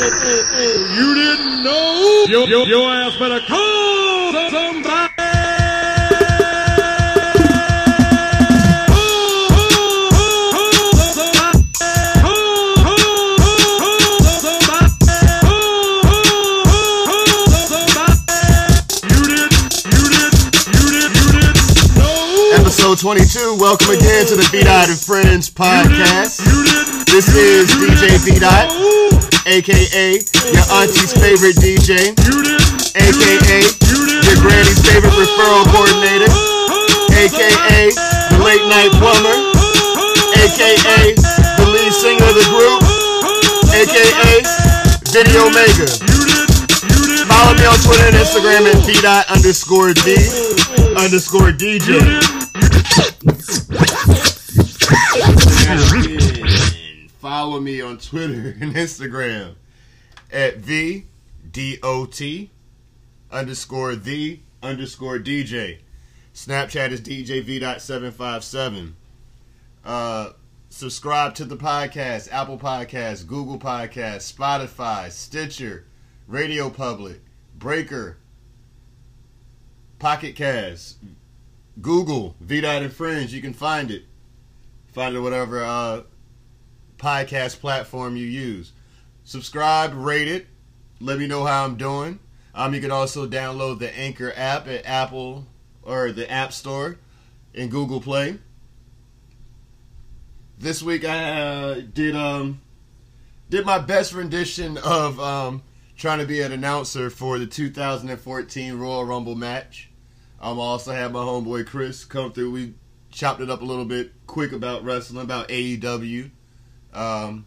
You didn't know? Your, your, your ass better call somebody. Episode 22. Welcome again to the V Dot and Friends podcast. This is DJ V Dot, aka your auntie's favorite DJ, aka your granny's favorite referral coordinator, aka the late night plumber, aka the lead singer of the group, aka Video Mega. Follow me on Twitter and Instagram at V underscore D underscore DJ. Follow me on Twitter and Instagram at V D O T underscore the underscore DJ. Snapchat is DJ V dot seven five seven. Uh subscribe to the podcast, Apple Podcasts, Google Podcasts, Spotify, Stitcher, Radio Public, Breaker, Pocket Cast, Google, V dot and Friends. You can find it. Find it whatever uh, podcast platform you use. Subscribe, rate it. Let me know how I'm doing. Um, you can also download the Anchor app at Apple or the App Store and Google Play. This week I uh, did um did my best rendition of um trying to be an announcer for the 2014 Royal Rumble match. Um, I also had my homeboy Chris come through. We chopped it up a little bit quick about wrestling, about AEW, um,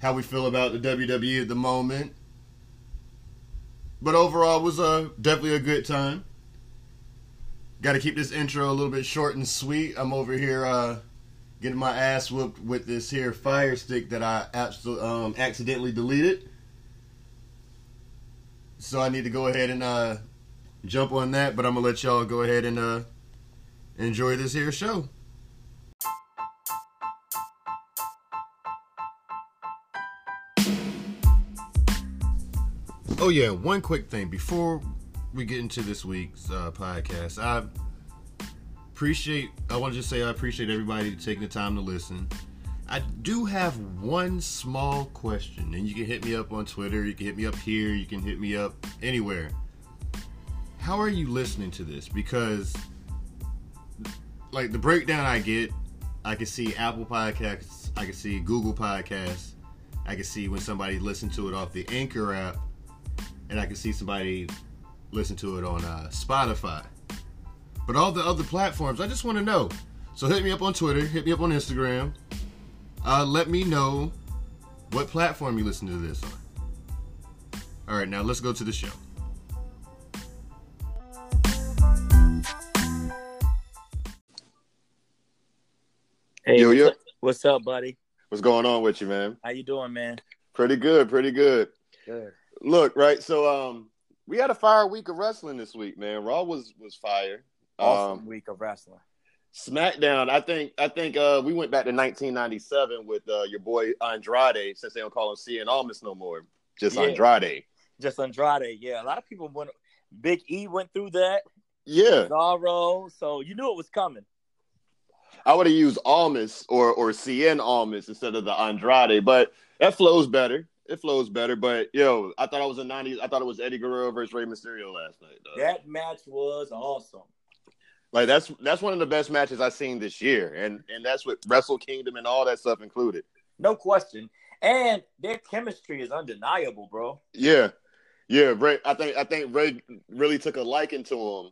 how we feel about the WWE at the moment. But overall, it was a, definitely a good time. Got to keep this intro a little bit short and sweet. I'm over here uh, getting my ass whooped with this here fire stick that I absolutely um, accidentally deleted. So I need to go ahead and uh, jump on that. But I'm gonna let y'all go ahead and uh, enjoy this here show. Oh yeah, one quick thing before we get into this week's uh, podcast. I appreciate. I want to just say I appreciate everybody taking the time to listen. I do have one small question, and you can hit me up on Twitter. You can hit me up here. You can hit me up anywhere. How are you listening to this? Because, like the breakdown I get, I can see Apple Podcasts, I can see Google Podcasts, I can see when somebody listened to it off the Anchor app, and I can see somebody listen to it on uh, Spotify. But all the other platforms, I just want to know. So hit me up on Twitter, hit me up on Instagram. Uh, let me know what platform you listen to this on. All right, now let's go to the show. Hey, Yo, what's, yo. Up, what's up, buddy? What's going on with you, man? How you doing, man? Pretty good, pretty good. Good. Look, right. So, um, we had a fire week of wrestling this week, man. Raw was was fire. Awesome Um, week of wrestling. SmackDown. I think I think uh, we went back to 1997 with uh, your boy Andrade, since they don't call him Cien Almas no more, just Yeah. Andrade. Just Andrade. Yeah, a lot of people went. Big E went through that. Yeah, Zorro. So you knew it was coming. I would have used Almas or or Cien Almas instead of the Andrade, but that flows better. It flows better. But yo, I thought I was a 90s. I thought it was Eddie Guerrero versus Rey Mysterio last night. Dog. That match was awesome. Like that's that's one of the best matches I've seen this year, and and that's with Wrestle Kingdom and all that stuff included. No question. And their chemistry is undeniable, bro. Yeah, yeah. Rey, I think I think Rey really took a liking to him,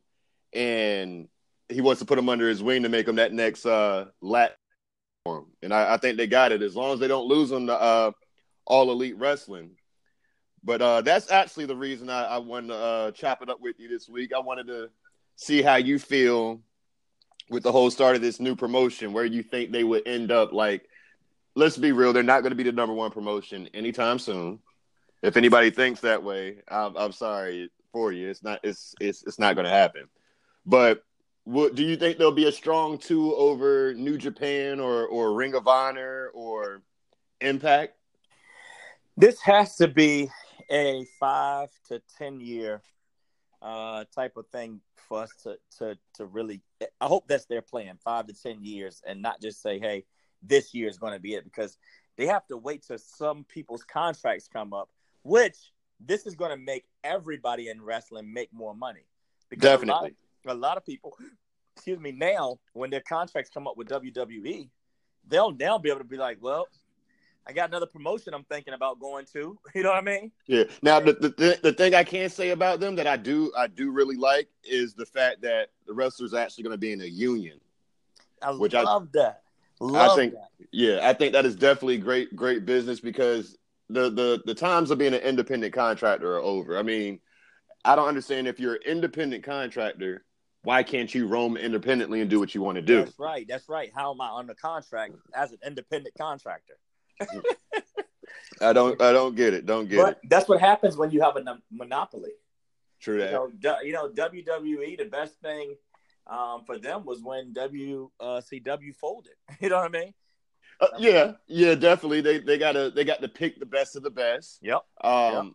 and he wants to put him under his wing to make him that next uh lat. And I, I think they got it as long as they don't lose him to uh, all elite wrestling. But uh, that's actually the reason I, I wanted to uh, chop it up with you this week. I wanted to see how you feel with the whole start of this new promotion, where you think they would end up. Like, let's be real, they're not going to be the number one promotion anytime soon. If anybody thinks that way, I'm, I'm sorry for you. It's not. It's it's it's not going to happen. But what, do you think there'll be a strong two over New Japan or or Ring of Honor or Impact? This has to be a five to ten year uh, type of thing for us to to to really. I hope that's their plan, five to ten years, and not just say, "Hey, this year is going to be it," because they have to wait till some people's contracts come up, which this is going to make everybody in wrestling make more money. Because Definitely. a lot, of, a lot of people, excuse me, now when their contracts come up with WWE, they'll now be able to be like, well, I got another promotion I'm thinking about going to. You know what I mean? Yeah. Now the, the the the thing I can say about them that I do I do really like is the fact that the wrestlers are actually going to be in a union. I Which I- love that. Love think- that. Yeah, I think that is definitely great great business because the the the times of being an independent contractor are over. I mean, I don't understand if you're an independent contractor, why can't you roam independently and do what you want to do? That's right. That's right. How am I under contract as an independent contractor? I don't I don't get it. Don't get but it. that's what happens when you have a monopoly. True You that. know, du- you know, WWE. The best thing um, for them was when WCW folded. You know what I mean? Uh, yeah, yeah, definitely. They they gotta they got to pick the best of the best. Yep. Um,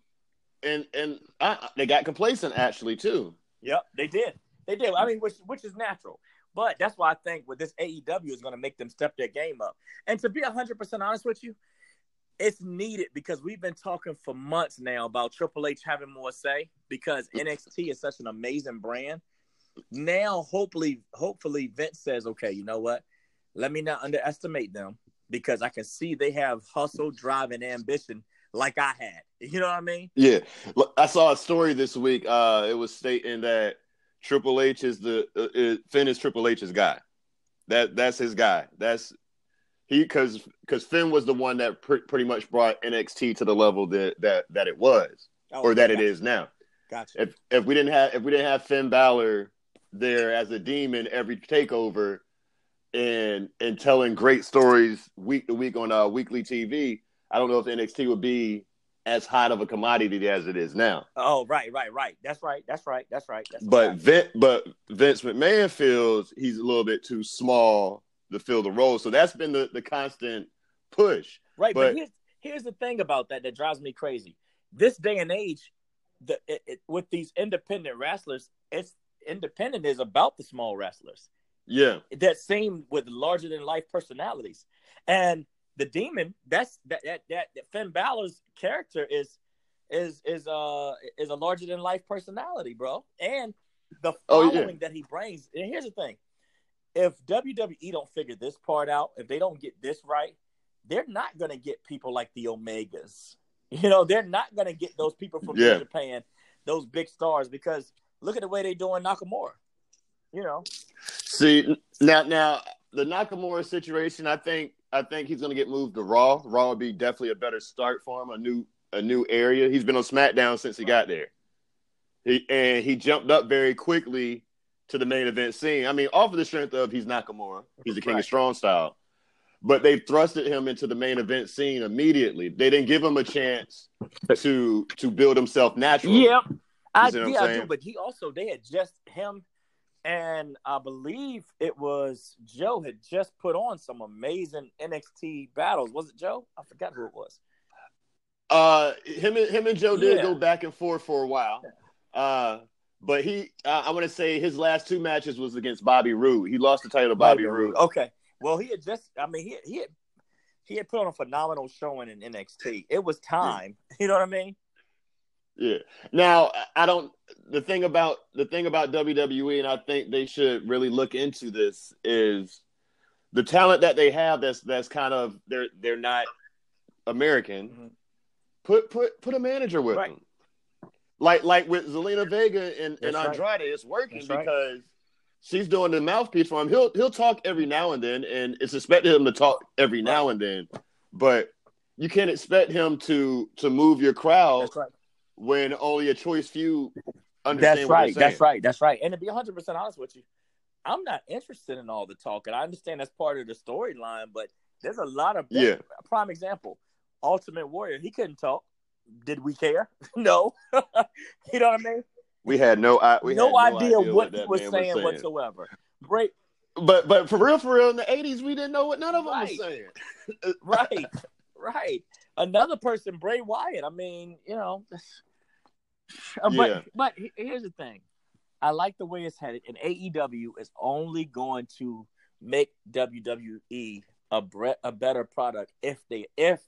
and and I, they got complacent actually too. Yep. They did. They did. I mean, which which is natural. But that's why I think with this AEW is going to make them step their game up. And to be hundred percent honest with you, it's needed because we've been talking for months now about Triple H having more say because NXT is such an amazing brand. Now, hopefully, hopefully Vince says, okay, you know what? Let me not underestimate them because I can see they have hustle, drive, and ambition like I had. You know what I mean? Yeah, I saw a story this week. Uh, it was stating that Triple H is the uh, uh, Finn is Triple H's guy. That that's his guy. That's he because because Finn was the one that pr- pretty much brought NXT to the level that that that it was Oh, or that it gotcha, is now. Gotcha. If if we didn't have if we didn't have Finn Balor there as a demon every takeover and and telling great stories week to week on uh, weekly TV, I don't know if NXT would be as hot of a commodity as it is now. Oh, right, right, right. That's right. That's right. That's right. That's But right. Vince, but Vince McMahon feels he's a little bit too small to fill the role. So that's been the, the constant push. Right, but, But- here's here's the thing about that that drives me crazy. This day and age, the it, it, with these independent wrestlers, it's independent is about the small wrestlers Yeah. that same with larger than life personalities, and the demon that's that that that, that Finn Balor's character is is is uh is a larger than life personality, bro, and the Oh, following yeah. that he brings. And here's the thing: if WWE don't figure this part out, if they don't get this right, they're not going to get people like the Omegas. You know, they're not going to get those people from Yeah. Japan, those big stars, because look at the way they're doing Nakamura. You know, See now now the Nakamura situation, I think I think he's gonna get moved to Raw. Raw would be definitely a better start for him, a new a new area. He's been on SmackDown since he got there. He and he jumped up very quickly to the main event scene. I mean, off of the strength of he's Nakamura, he's the king Right. of strong style. But they thrusted him into the main event scene immediately. They didn't give him a chance to to build himself naturally. Yep. I, see what I'm yeah, I do. But he also they had just him and I believe it was Joe had just put on some amazing NXT battles. Was it Joe? I forgot who it was. Uh, him and him and Joe did Yeah. go back and forth for a while. Uh, but he, uh, I want to say his last two matches was against Bobby Roode. He lost the title to Bobby, Roode. Okay. Well, he had just. I mean, he he had he had put on a phenomenal showing in NXT. It was time. You know what I mean? Yeah. Now I don't. The thing about the thing about WWE, and I think they should really look into this is the talent that they have. That's that's kind of they're they're not American. Mhm. Put put put a manager with Right. them. Like like with Zelina Vega and, and That's right. Andrade, it's working That's right. because she's doing the mouthpiece for him. He'll he'll talk every now and then, and it's expected him to talk every now and then. But you can't expect him to to move your crowd right. when only a choice few understand That's what right. That's right. That's right. And to be 100 percent honest with you, I'm not interested in all the talk, and I understand that's part of the storyline, but there's a lot of Yeah. Prime example, Ultimate Warrior. He couldn't talk. Did we care? no. you know what I mean? We had no I- we no, had idea what that he was man saying, whatsoever. Break. But but for real, for real, in the eighties, we didn't know what none of them Right. was saying. Right. right. Another person, Bray Wyatt. I mean, you know, but Yeah. but he- here's the thing. I like the way it's headed, and AEW is only going to make WWE a bre- a better product if they if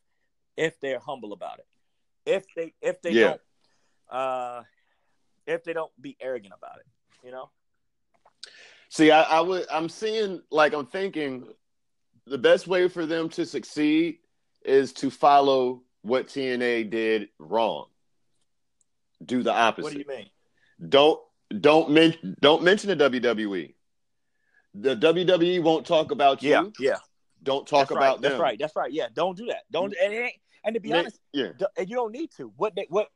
if they're humble about it. If they if they Yeah. don't uh if they don't be arrogant about it, you know. See, I, I would. I'm seeing like I'm thinking the best way for them to succeed is to follow what TNA did wrong. Do the opposite. What do you mean? Don't don't men- don't mention the WWE. The WWE won't talk about you. Yeah, yeah. Don't talk That's about right. them. That's right. That's right. Yeah, don't do that. Don't and, and to be honest, Yeah. and you don't need to. What they, what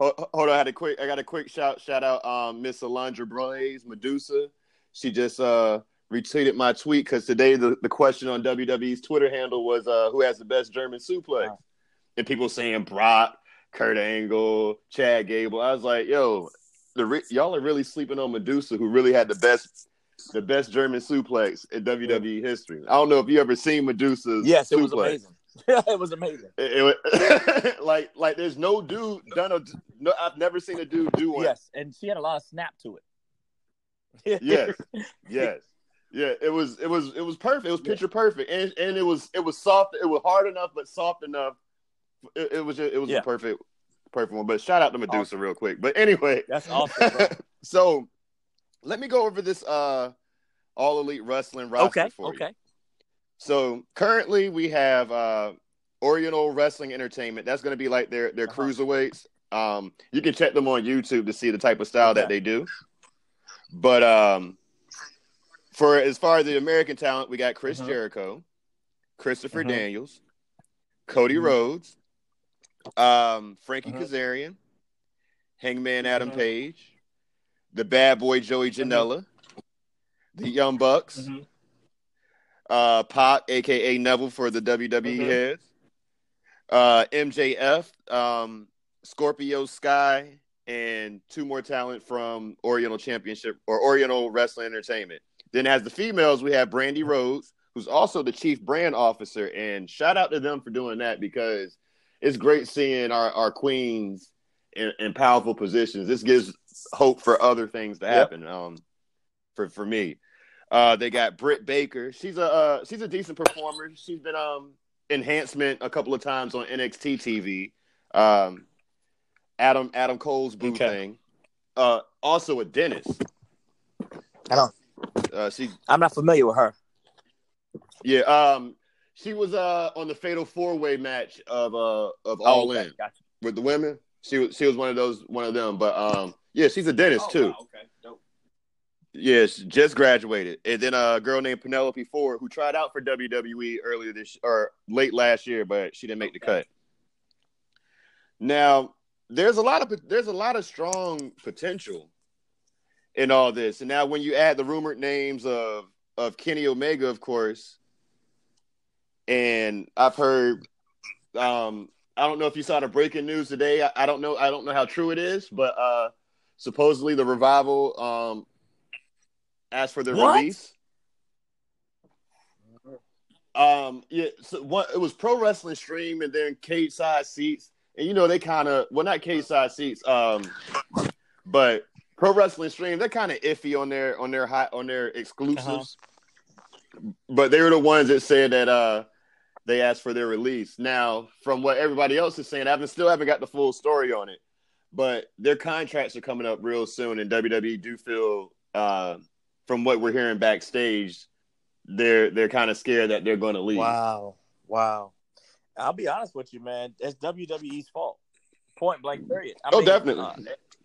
Hold, hold on, I had a quick. I got a quick shout shout out. Um, Miss Alundra Blayze, Medusa. She just uh retweeted my tweet because today the, the question on WWE's Twitter handle was uh who has the best German suplex, Wow. and people saying Brock, Kurt Angle, Chad Gable. I was like, yo, the re- y'all are really sleeping on Medusa, who really had the best. The best German suplex in WWE history. I don't know if you ever seen Medusa's yes, it was amazing. it was amazing. It, it was- like like there's no dude done a no I've never seen a dude do one. Yes, and she had a lot of snap to it. Yes. Yes. Yeah, it was it was it was perfect. It was picture perfect. And and it was it was soft, it was hard enough but soft enough. It, it was just, it was Yeah. a perfect perfect one. But shout out to Medusa real quick. But anyway, That's awesome. So let me go over this uh all elite wrestling roster okay, for you. So currently we have uh Oriental Wrestling Entertainment. That's going to be like their their Uh-huh. cruiserweights. Um, you can check them on YouTube to see the type of style that they do. But um, for as far as the American talent, we got Chris Mhm. Jericho, Christopher Mhm. Daniels, Cody Mhm. Rhodes, um, Frankie Mhm. Kazarian, Hangman Adam Mhm. Page, the Bad Boy Joey Janela, the Young Bucks Mhm. uh PAC, aka Neville for the WWE Mhm. heads. Uh MJF, um Scorpio Sky, and two more talent from Oriental Championship or Oriental Wrestling Entertainment. Then as the females, we have Brandi Rhodes, who's also the chief brand officer. And shout out to them for doing that because it's great seeing our, our queens in, in powerful positions. This gives hope for other things to Yep. happen. Um for for me. Uh, they got Britt Baker. She's a uh, she's a decent performer. She's been um enhancement a couple of times on NXT TV. Um, Adam Adam Cole's boo Okay. thing. Uh, also a dentist. I don't. Uh, she I'm not familiar with her. yeah um she was uh on the Fatal Four Way match of uh of All Oh, okay, In Gotcha. with the women. She was she was one of those one of them. But um yeah, she's a dentist too. Oh, okay. Dope. Yes, just graduated, and then a girl named Penelope Ford who tried out for WWE earlier this or late last year, but she didn't make the cut. Now, there's a lot of there's a lot of strong potential in all this, and now when you add the rumored names of of Kenny Omega, of course, and I've heard, um, I don't know if you saw the breaking news today. I, I don't know, I don't know how true it is, but uh, supposedly the revival um asked for their What? release. Um, yeah, so what it was pro wrestling stream and then cage side seats, and you know they kind of well not cage side seats, um, but pro wrestling stream they're kind of iffy on their on their high on their exclusives. But they were the ones that said that uh they asked for their release. Now, from what everybody else is saying, I haven't still haven't got the full story on it, but their contracts are coming up real soon, and WWE do feel, uh, from what we're hearing backstage, they're they're kind of scared that they're going to leave. Wow. Wow. I'll be honest with you, man. It's WWE's fault. Point blank. Period. I Oh, mean, definitely. uh,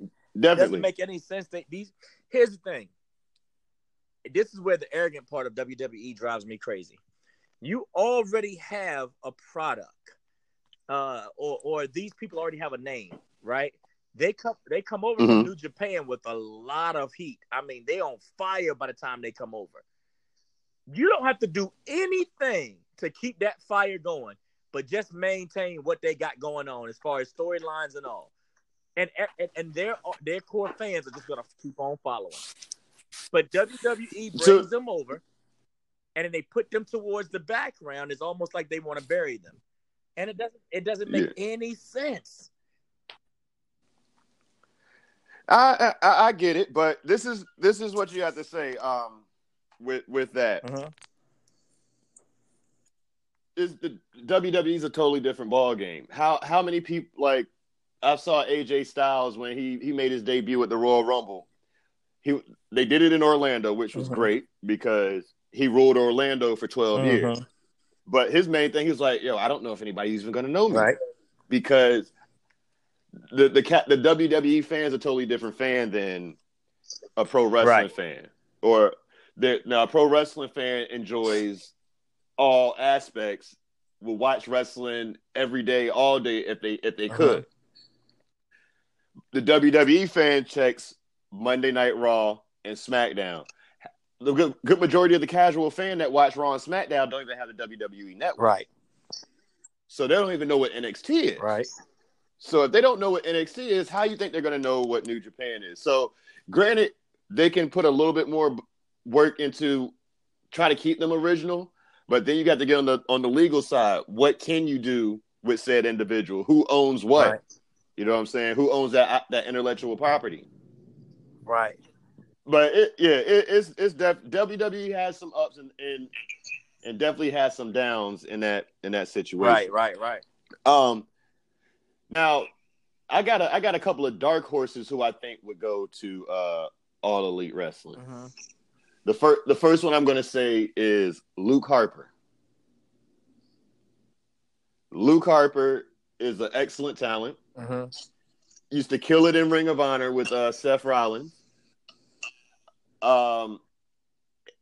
it Definitely. doesn't make any sense. That these. Here's the thing. This is where the arrogant part of WWE drives me crazy. You already have a product, uh, or or these people already have a name, right? They come they come over Mhm. from New Japan with a lot of heat. I mean, they on fire by the time they come over. You don't have to do anything to keep that fire going, but just maintain what they got going on as far as storylines and all. And and, and their their core fans are just gonna keep on following. But WWE brings So- them over, and then they put them towards the background. It's almost like they want to bury them. and it doesn't it doesn't make any sense. I, I I get it, but this is this is what you have to say. Um, with with that, Mhm. is the WWE's a totally different ball game. How how many people like I saw AJ Styles when he he made his debut at the Royal Rumble. He they did it in Orlando, which was Mhm. great because he ruled Orlando for 12 years. Mhm. But his main thing, is like, "Yo, I don't know if anybody's even going to know me." Right. because the the cat the WWE fans a totally different fan than a pro wrestling Right. fan. Or the now a pro wrestling fan enjoys all aspects, will watch wrestling every day, all day if they if they Uh-huh. could. The WWE fan checks Monday Night Raw and SmackDown. The good, good majority of the casual fan that watch Raw and SmackDown don't even have the WWE network. Right. So they don't even know what NXT is. Right. So if they don't know what NXT is, how you think they're going to know what New Japan is? So granted, they can put a little bit more work into try to keep them original, but then you got to get on the on the legal side. What can you do with said individual? Who owns what? Right. You know what I'm saying? Who owns that that intellectual property? Right. But it, yeah, it, it's it's def, WWE has some ups and, and and definitely has some downs in that in that situation. Right. Right. Right. Um, now I got a I got a couple of dark horses who I think would go to uh all elite wrestling. Mhm. The first the first one I'm going to say is Luke Harper. Luke Harper is an excellent talent. Mhm. Used to kill it in Ring of Honor with uh, Seth Rollins. Um,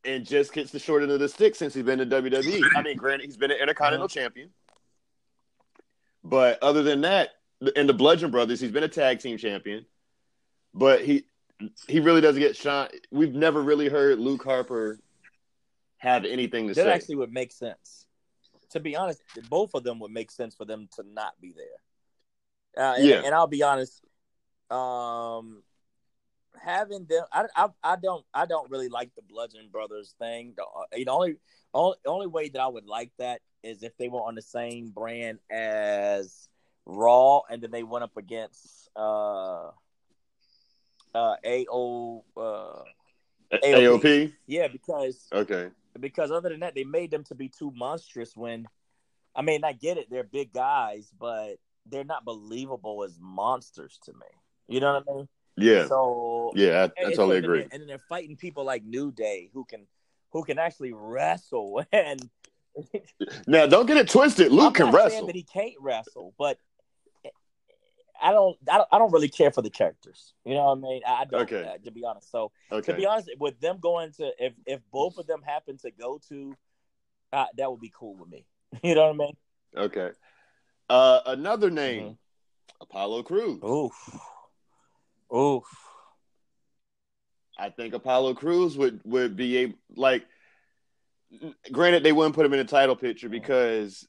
and just gets the short end of the stick since he's been in WWE. I mean, granted, he's been an Intercontinental Champion, but other than that, in the Bludgeon Brothers, he's been a tag team champion. But he he really doesn't get shot. We've never really heard Luke Harper have anything to That say. That actually would make sense. To be honest, both of them would make sense for them to not be there. Uh, and, Yeah. and I'll be honest, um, having them, I, I, I don't, I don't really like the Bludgeon Brothers thing. The, uh, the only, only, only way that I would like that is if they were on the same brand as Raw, and then they went up against uh, uh, AO, uh, AOP. yeah, because Okay. because other than that, they made them to be too monstrous. When I mean, I get it; they're big guys, but they're not believable as monsters to me. You know what I mean? Yeah. So Yeah, I, I and- and totally agree. they're- And then they're fighting people like New Day who can who can actually wrestle. And Now, don't get it twisted. Luke can wrestle. that he can't wrestle, but I don't, I don't, I don't really care for the characters. You know what I mean? I don't, Okay. uh, to be honest. So okay. to be honest, with them going to, if if both of them happen to go to, uh, that would be cool with me. You know what I mean? Okay. Uh, another name, Mhm. Apollo Crews. Oof, oof. I think Apollo Crews would would be able like. Granted, they wouldn't put him in the title picture because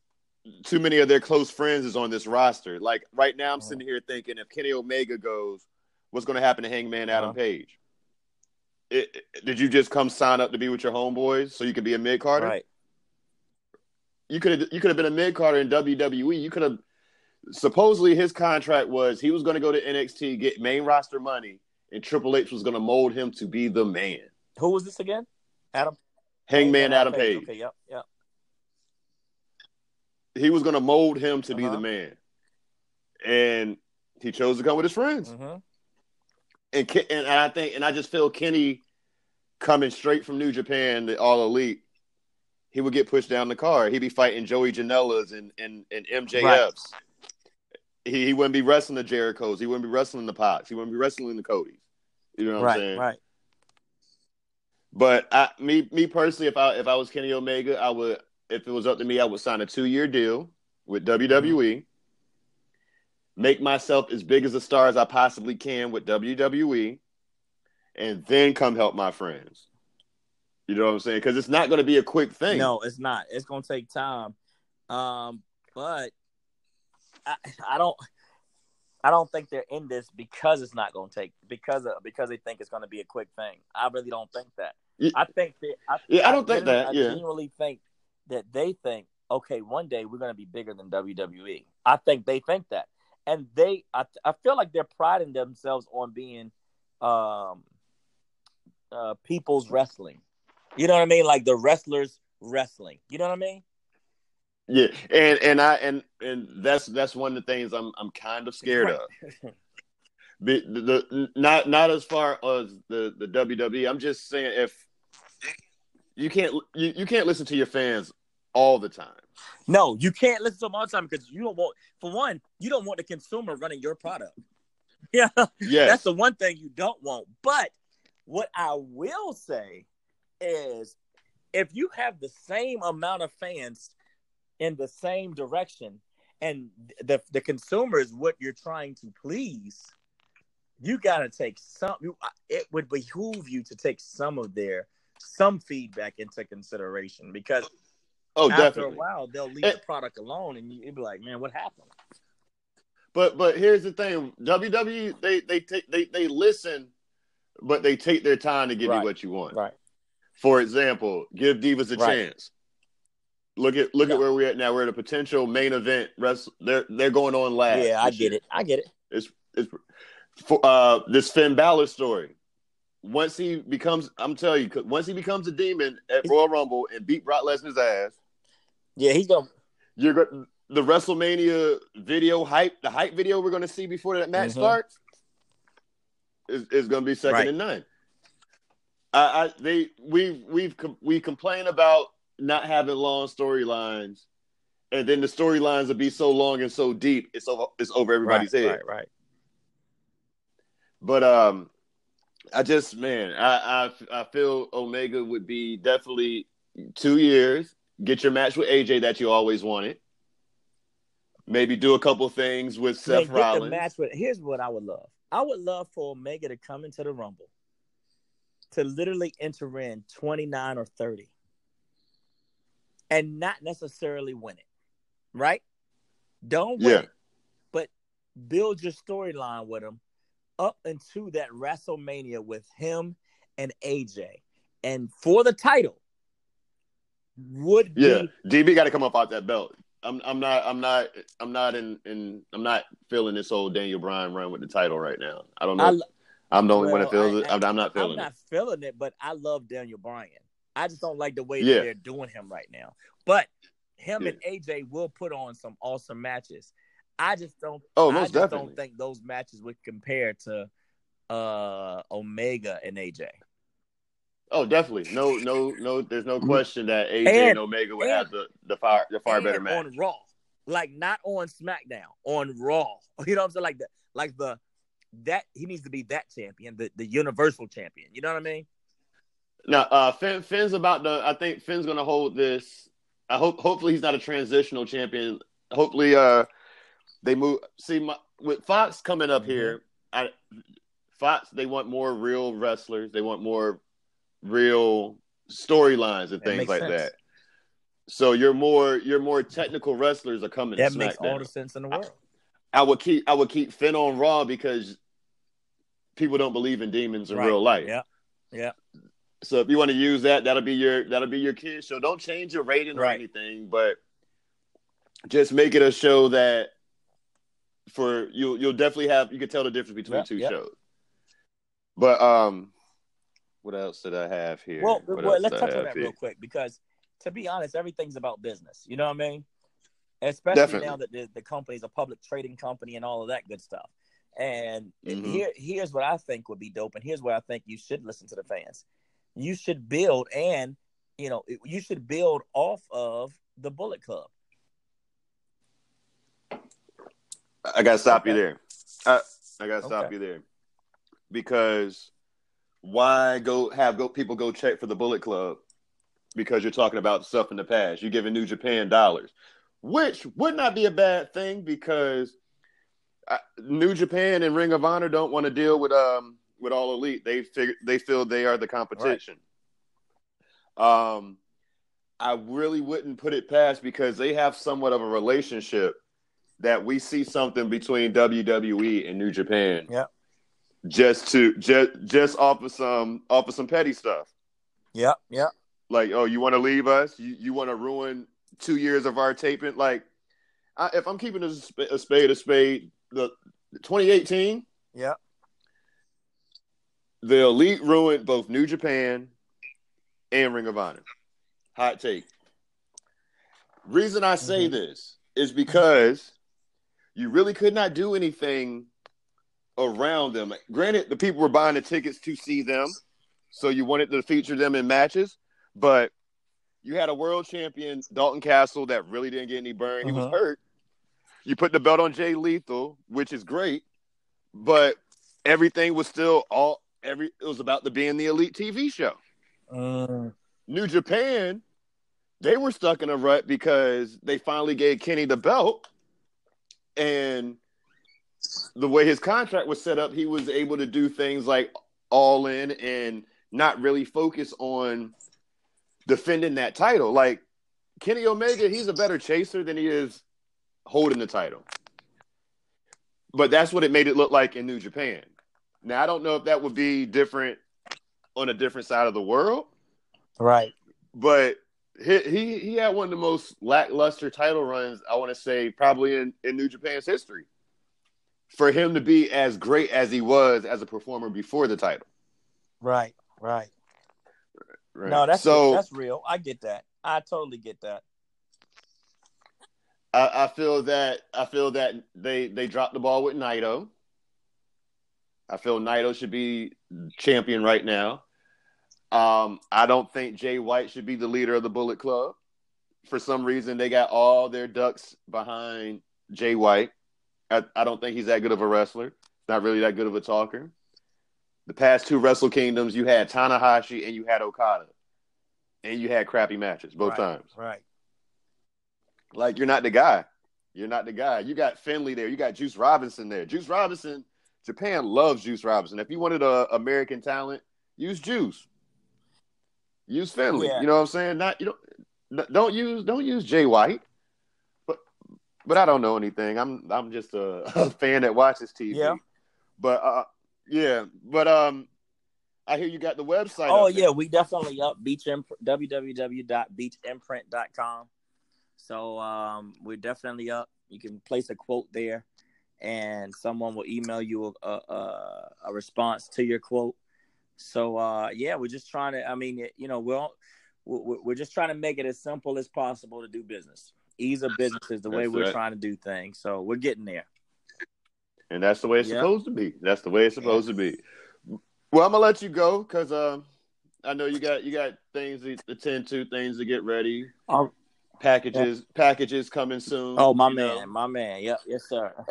too many of their close friends is on this roster. Like right now, I'm Uh-huh. sitting here thinking if Kenny Omega goes, what's going to happen to Hangman Adam Uh-huh. Page? It, it- did you just come sign up to be with your homeboys so you could be a mid carder? Right. you could have you could have been a mid carder in WWE. You could have supposedly his contract was he was going to go to NXT get main roster money, and Triple H was going to mold him to be the man. Who was this again? Adam. Hangman Adam Page. Okay. Yep. Yep. He was going to mold him to be Uh-huh. the man, and he chose to come with his friends. hmm And and I think and I just feel Kenny coming straight from New Japan, the All Elite. He would get pushed down the car. He'd be fighting Joey Janela's and and, and MJF's. He, he wouldn't be wrestling the Jerichos. He wouldn't be wrestling the PACs. He wouldn't be wrestling the Codys. You know what I'm saying? Right. But I, me, me personally, if I if I was Kenny Omega, I would. If it was up to me, I would sign a two year deal with WWE. Make myself as big as a star as I possibly can with WWE, and then come help my friends. You know what I'm saying? Because it's not going to be a quick thing. No, it's not. It's gonna take time. Um, but I, I don't. I don't think they're in this because it's not going to take because of, because they think it's going to be a quick thing. I really don't think that. Yeah. I think that. I, Yeah, I don't think genuinely- that, I yeah. genuinely think that they think okay, one day we're going to be bigger than WWE. I think they think that, and they, I, I feel like they're priding themselves on being, um, uh, people's wrestling. You know what I mean? Like the wrestlers wrestling. You know what I mean? Yeah, and and I and and that's that's one of the things I'm I'm kind of scared Right. of. The, the, the not not as far as the the WWE. I'm just saying if you can't you, you can't listen to your fans all the time. No, you can't listen to them all the time because you don't want. For one, you don't want the consumer running your product. Yeah, Yes, that's the one thing you don't want. But what I will say is, if you have the same amount of fans in the same direction, and the the consumer is what you're trying to please, you got to take some. It would behoove you to take some of their some feedback into consideration because oh after definitely. a while they'll leave the product alone, and you'd be like, "Man, what happened?" But but here's the thing: WWE they they take they they listen, but they take their time to give Right. you what you want. Right. For example, give Divas a Right. chance. Look at look Yeah. at where we're at now. We're at a potential main event. Rest, they're they're going on last. Yeah, I get year. it. I get it. It's it's for uh this Finn Balor story. Once he becomes, I'm telling you, once he becomes a demon at Royal Rumble and beat Brock Lesnar's ass, Yeah, he's gonna. you're go- the WrestleMania video hype, the hype video we're going to see before that match Mhm. starts, is, is going to be second Right. to none. I, I they we we've we complain about not having long storylines, and then the storylines will be so long and so deep, it's over it's over everybody's right, head. Right, right. But um, I just man, I, I I feel Omega would be definitely two years. Get your match with AJ that you always wanted. Maybe do a couple things with Man, Seth get Rollins. the match with. Here's what I would love. I would love for Omega to come into the Rumble, to literally enter in 29 or 30, and not necessarily win it. Right? Don't win Yeah. it, but build your storyline with him up into that WrestleMania with him and AJ, and for the title would Yeah, be DB got to come up out that belt. I'm I'm not I'm not I'm not in in I'm not feeling this old Daniel Bryan run with the title right now. I don't know. I, I'm the only one that feels I- it. I'm, I'm not feeling I'm not it. feeling it, but I love Daniel Bryan. I just don't like the way Yeah. that they're doing him right now. But him Yeah. and AJ will put on some awesome matches. I just don't. Oh, most I just definitely. don't think those matches would compare to uh Omega and AJ. Oh, definitely. No, no, no. There's no question that AJ and. And- Omega would and- have the the far the far And better match. on Raw, like not on SmackDown, on Raw. You know what I'm saying? Like the like the that he needs to be that champion, the the Universal champion. You know what I mean? Now, uh, Finn, Finn's about to. I think Finn's going to hold this. I hope. Hopefully, he's not a transitional champion. Hopefully, uh, they move. See, my, with Fox coming up Mhm. here, I Fox they want more real wrestlers. They want more real storylines and That things like sense. that. So your more your more technical wrestlers are coming. That makes all the sense in the world. I would keep I would keep Finn on Raw because people don't believe in demons in Right. real life. Yeah. Yeah. So if you want to use that, that'll be your that'll be your kid show. Don't change your rating or anything, but just make it a show that for you'll you'll definitely have you can tell the difference between Yeah, two yeah. shows. But um, what else did I have here? Well, well let's touch on that here? real quick because, to be honest, everything's about business. You know what I mean? Especially Definitely. now that the, the company's a public trading company and all of that good stuff. And Mhm. here, here's what I think would be dope, and here's where I think you should listen to the fans. You should build, and you know, you should build off of the Bullet Club. I gotta stop you there. I, I gotta stop Okay. you there because why go have go people go check for the Bullet Club because you're talking about stuff in the past. You're giving New Japan dollars, which would not be a bad thing because uh, New Japan and Ring of Honor don't want to deal with um with All Elite. They figure they feel they are the competition. Um, I really wouldn't put it past because they have somewhat of a relationship that we see something between WWE and New Japan. Yeah. Just to just just off of some off of some petty stuff. Yeah, yeah. Like, oh, you want to leave us? You you want to ruin two years of our taping. Like, I, if I'm keeping a, sp- a spade a spade, the 2018, Yeah. The elite ruined both New Japan and Ring of Honor. Hot take. Reason I say Mhm. this is because you really could not do anything around them. Granted, the people were buying the tickets to see them, so you wanted to feature them in matches, but you had a world champion, Dalton Castle, that really didn't get any burn. He was Mhm. hurt. You put the belt on Jay Lethal, which is great, but everything was still all every it was about to be in the elite TV show. Mm, New Japan, they were stuck in a rut because they finally gave Kenny the belt, and the way his contract was set up, he was able to do things like all in and not really focus on defending that title. Like Kenny Omega, he's a better chaser than he is holding the title. But that's what it made it look like in New Japan. Now I don't know if that would be different on a different side of the world, right. but he he, he had one of the most lackluster title runs I want to say probably in, in New Japan's history. For him to be as great as he was as a performer before the title, Right. Right. right? No, that's so that's real. I get that. I totally get that. I, I feel that I feel that they they dropped the ball with Naito. I feel Naito should be champion right now. Um, I don't think Jay White should be the leader of the Bullet Club. For some reason, they got all their ducks behind Jay White. I, I don't think he's that good of a wrestler. Not really that good of a talker. The past two Wrestle Kingdoms, you had Tanahashi and you had Okada, and you had crappy matches both right. times. Right. Like you're not the guy. You're not the guy. You got Finlay there. You got Juice Robinson there. Juice Robinson, Japan loves Juice Robinson. If you wanted a American talent, use Juice. Use Finlay. Yeah. You know what I'm saying? Not you don't don't use don't use Jay White. But but I don't know anything. I'm I'm just a, a fan that watches TV. Yeah. But uh yeah, but um I hear you got the website. Oh yeah, we definitely up beach imp- www.beachimprint.com. So um, we're definitely up. You can place a quote there, and someone will email you a a, a response to your quote. So uh, yeah, we're just trying to. I mean, you know, we're all- we're we're just trying to make it as simple as possible to do business. Ease of business is the way we're trying to do things. So we're getting there. And that's the way it's Yeah. supposed to be. That's the way it's supposed to be. Well, I'm gonna let you go because um, I know you got you got things to attend to, things to get ready. Oh, Packages, packages coming soon. oh my man, know. my man. Yep, yes sir.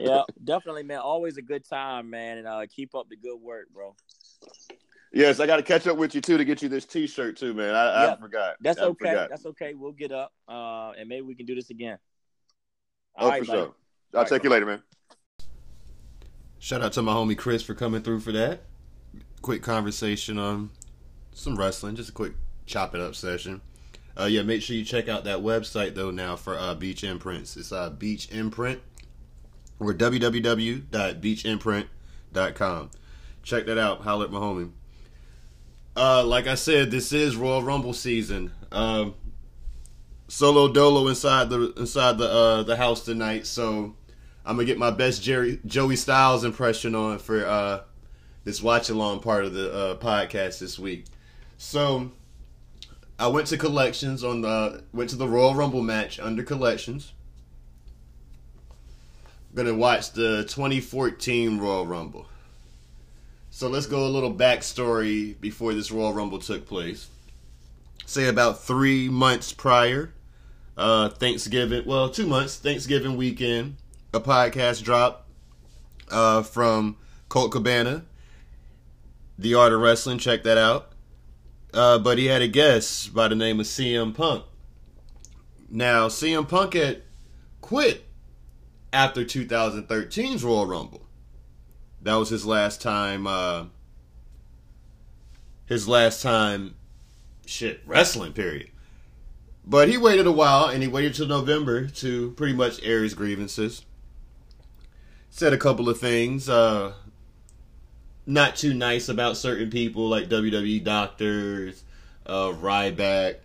yep, definitely, man. Always a good time, man, and uh, keep up the good work, bro. yes, I got to catch up with you too to get you this T-shirt too, man. I, Yeah. I forgot. That's I okay. forgot. That's okay. We'll get up, uh, and maybe we can do this again. Oh, All right, for buddy. sure. I'll right, check you bro. later, man. Shout out to my homie Chris for coming through for that. Quick conversation on some wrestling, just a quick chop it up session. Uh, yeah, make sure you check out that website though now for uh, Beach Imprints. It's uh, Beach Imprint or www.beachimprint.com. Check that out. Holler at my homie. Uh, like I said, this is Royal Rumble season. Um, solo dolo inside the inside the uh, the house tonight, so I'm gonna get my best Jerry Joey Styles impression on for uh, this watch along part of the uh, podcast this week. So I went to collections on the went to the Royal Rumble match under collections. I'm Gonna watch the 2014 Royal Rumble. So let's go a little backstory before this Royal Rumble took place. Say about three months prior, uh, Thanksgiving, well, two months, Thanksgiving weekend, a podcast dropped uh, from Colt Cabana, The Art of Wrestling. Check that out. Uh, but he had a guest by the name of CM Punk. Now, CM Punk had quit after 2013's Royal Rumble. That was his last time. Uh, his last time, shit, wrestling. Period. But he waited a while, and he waited till November to pretty much air his grievances. Said a couple of things, uh, not too nice about certain people like WWE doctors, uh, Ryback.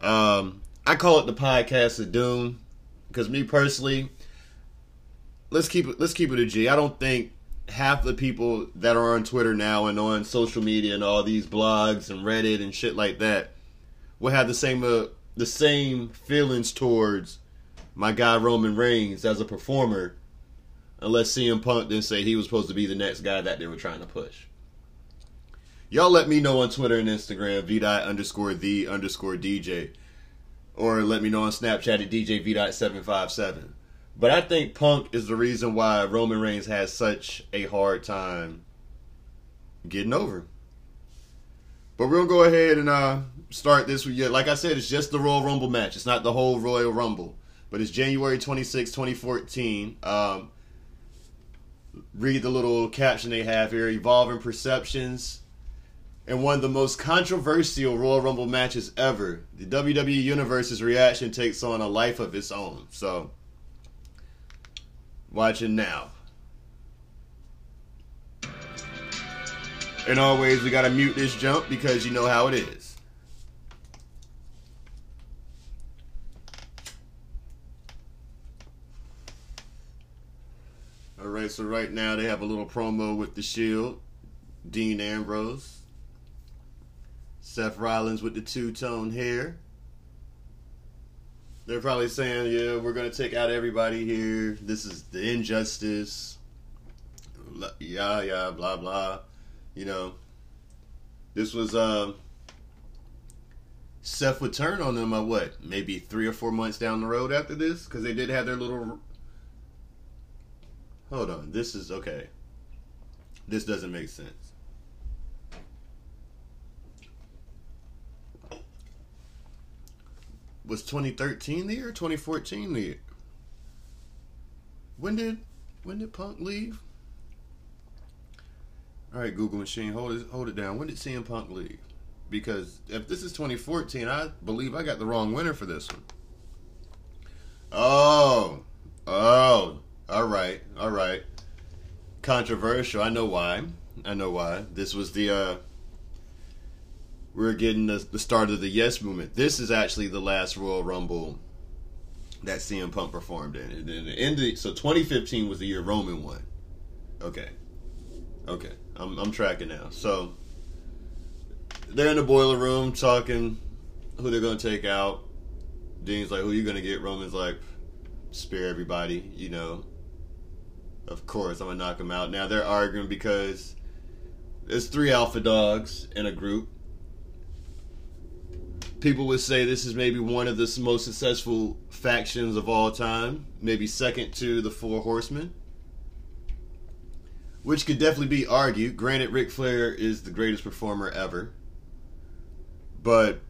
Um, I call it the podcast of doom because me personally, let's keep it let's keep it a G. I don't think half the people that are on Twitter now and on social media and all these blogs and Reddit and shit like that will have the same uh, the same feelings towards my guy Roman Reigns as a performer, unless CM Punk didn't say he was supposed to be the next guy that they were trying to push. Y'all let me know on Twitter and Instagram, VDOT underscore the underscore DJ. Or let me know on Snapchat at DJ VDOT757. But I think Punk is the reason why Roman Reigns has such a hard time getting over. But we're gonna go ahead and uh, start this with. Like I said, it's just the Royal Rumble match. It's not the whole Royal Rumble. But it's January 26, 2014. Um, read the little caption they have here Evolving Perceptions. And one of the most controversial Royal Rumble matches ever. The WWE Universe's reaction takes on a life of its own. So, watch it now. And always, we gotta mute this jump because you know how it is. Alright, so right now they have a little promo with the Shield, Dean Ambrose, Seth Rollins with the two tone hair. They're probably saying, yeah, we're to take out everybody here. This is the injustice. Yeah, yeah, blah, blah. You know, this was, uh, Seth would turn on them, uh, what, maybe three or four months down the road after this? Because they did have their little. Hold on. This is, okay. This doesn't make sense. was 2013 the year 2014 the year when did when did punk leave all right google machine hold it hold it down when did cm punk leave because if this is 2014 i believe i got the wrong winner for this one oh oh all right all right controversial i know why i know why this was the uh we're getting the, the start of the Yes movement. This is actually the last Royal Rumble that CM Punk performed in. And then the end of, so 2015 was the year Roman won. Okay. Okay. I'm, I'm tracking now. So they're in the boiler room talking who they're going to take out. Dean's like, who you going to get? Roman's like, spare everybody, you know. Of course, I'm to knock him out. Now they're arguing because there's three alpha dogs in a group people would say this is maybe one of the most successful factions of all time, maybe second to the Four Horsemen, which could definitely be argued. Granted, Ric Flair is the greatest performer ever, but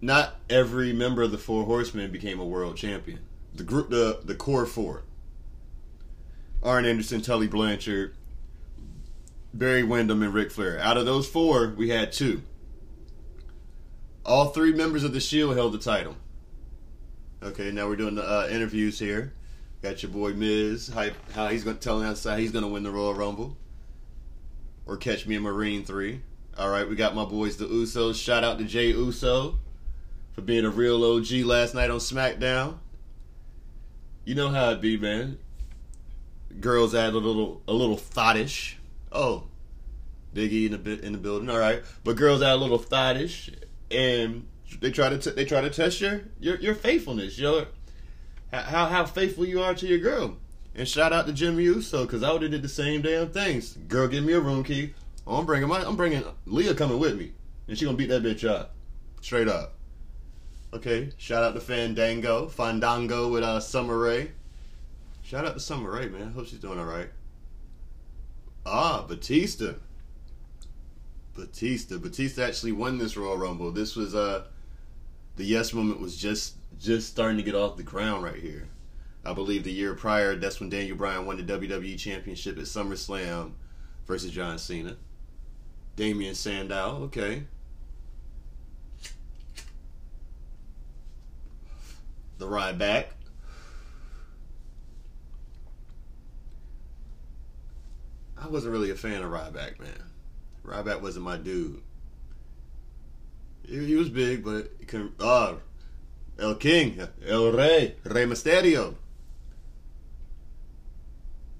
not every member of the Four Horsemen became a world champion. The group, the the core four: Arn Anderson, Tully Blanchard, Barry Windham, and Ric Flair. Out of those four, we had two. All three members of the Shield held the title. Okay, now we're doing the uh, interviews here. Got your boy Miz, how, how he's going to tell us how he's going to win the Royal Rumble, or catch me in Marine Three. All right, we got my boys the Usos. Shout out to Jey Uso for being a real OG last night on SmackDown. You know how it be, man. Girls add a little a little thottish. Oh, Biggie in the in the building. All right, but girls add a little thottish and they try to t- they try to test your your, your faithfulness, your how how faithful you are to your girl. And shout out to Jimmy Uso because I would have did the same damn things. Girl, give me a room key. Oh, I'm bringing my I'm bringing Leah coming with me, and she gonna beat that bitch up, straight up. Okay, shout out to Fandango, Fandango with uh Summer Rae. Shout out to Summer Rae, man. I hope she's doing all right. Ah, Batista. Batista. Batista actually won this Royal Rumble. This was uh the yes moment was just just starting to get off the ground right here. I believe the year prior, that's when Daniel Bryan won the WWE Championship at SummerSlam versus John Cena. Damien Sandow, okay. The ride back. I wasn't really a fan of Ryback, man. Ryback wasn't my dude. He, he was big, but he. Ah, El King, El Rey, Rey Mysterio.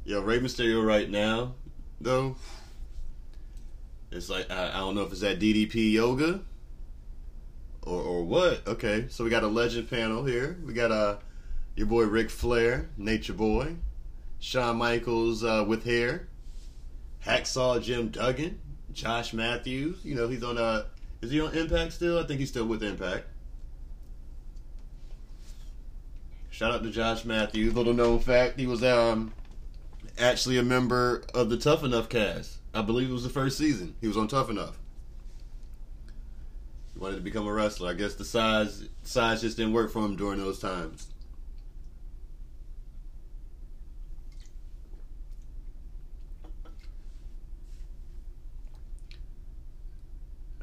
Yo, Rey Mysterio right now, though. It's like I, I don't know if it's that DDP yoga or or what. Okay, so we got a legend panel here. We got uh your boy Ric Flair, Nature Boy, Shawn Michaels uh, with hair, Hacksaw Jim Duggan, Josh Matthews. You know he's on uh is he on Impact still? I think he's still with Impact. Shout out to Josh Matthews. Little known fact, he was um actually a member of the Tough Enough cast. I believe it was the first season. He was on Tough Enough. He wanted to become a wrestler. I guess the size size just didn't work for him during those times.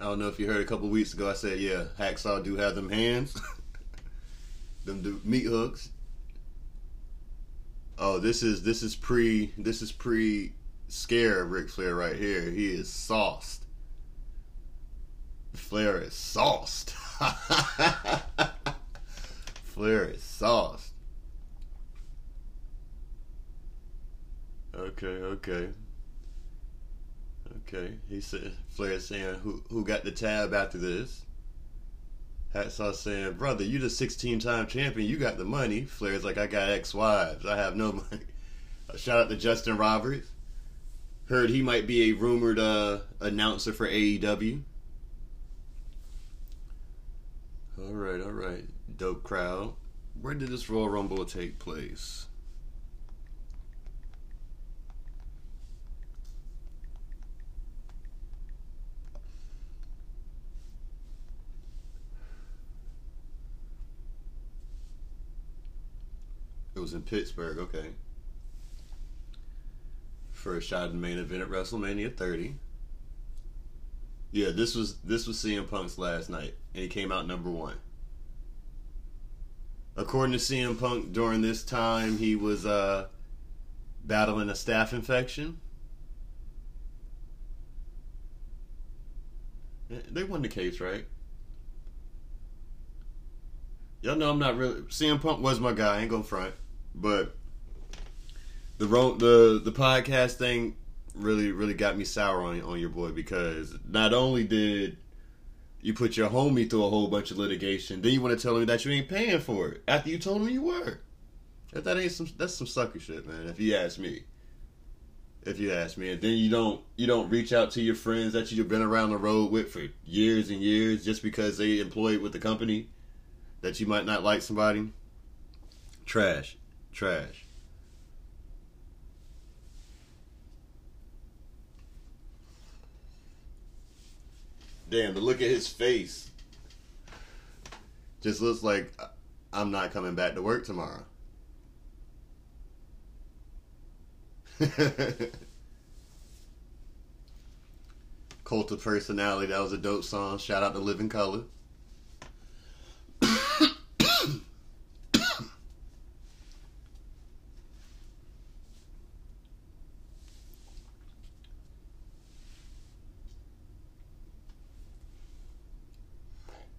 I don't know if you heard a couple weeks ago. I said, yeah, Hacksaw do have them hands, them do meat hooks. Oh, this is this is pre this is pre scare Ric Flair right here. He is sauced. Flair is sauced. Flair is sauced. Okay, okay. Okay. He said Flair saying who who got the tab after this. Hacksaw saying, Brother, you the sixteen time champion, you got the money. Flair's like, I got ex wives, I have no money. Uh, shout out to Justin Roberts. Heard he might be a rumored uh, announcer for AEW. Alright, alright. Dope crowd. Where did this Royal Rumble take place? Was in Pittsburgh, okay. First shot in main event at WrestleMania 30. Yeah, this was this was CM Punk's last night, and he came out number one. According to CM Punk, during this time he was uh, battling a staph infection. They won the case, right? Y'all know I'm not really. CM Punk was my guy. I ain't gonna front, but the the the podcast thing really really got me sour on on your boy because not only did you put your homie through a whole bunch of litigation, then you want to tell me that you ain't paying for it after you told him you were. If that ain't some that's some sucker shit, man. If you ask me. If you ask me, and then you don't you don't reach out to your friends that you've been around the road with for years and years just because they employed with the company that you might not like somebody. Trash, trash. Damn, to look at his face just looks like I'm not coming back to work tomorrow. Cult of Personality, that was a dope song. Shout out to Living Colour.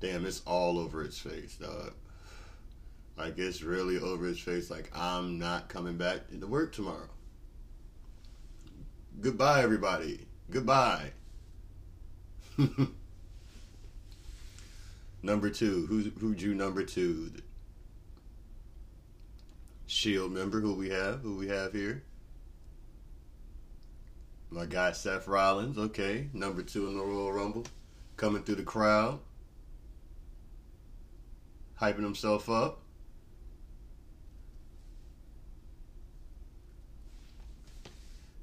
Damn, it's all over his face, dog. Like it's really over his face. Like I'm not coming back to work tomorrow. Goodbye, everybody. Goodbye. number two. Who who'd you number two? Shield member. Who we have? Who we have here? My guy Seth Rollins. Okay, number two in the Royal Rumble, coming through the crowd hyping himself up.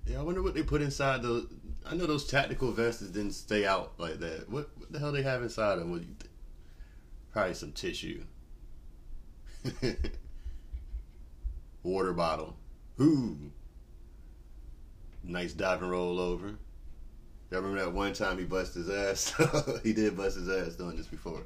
Yeah, I wonder what they put inside the. I know those tactical vests didn't stay out like that. What, what the hell they have inside them? What? Probably some tissue. Water bottle. Ooh. Nice dive and roll over. Y'all remember that one time he busted his ass? he did bust his ass doing this before.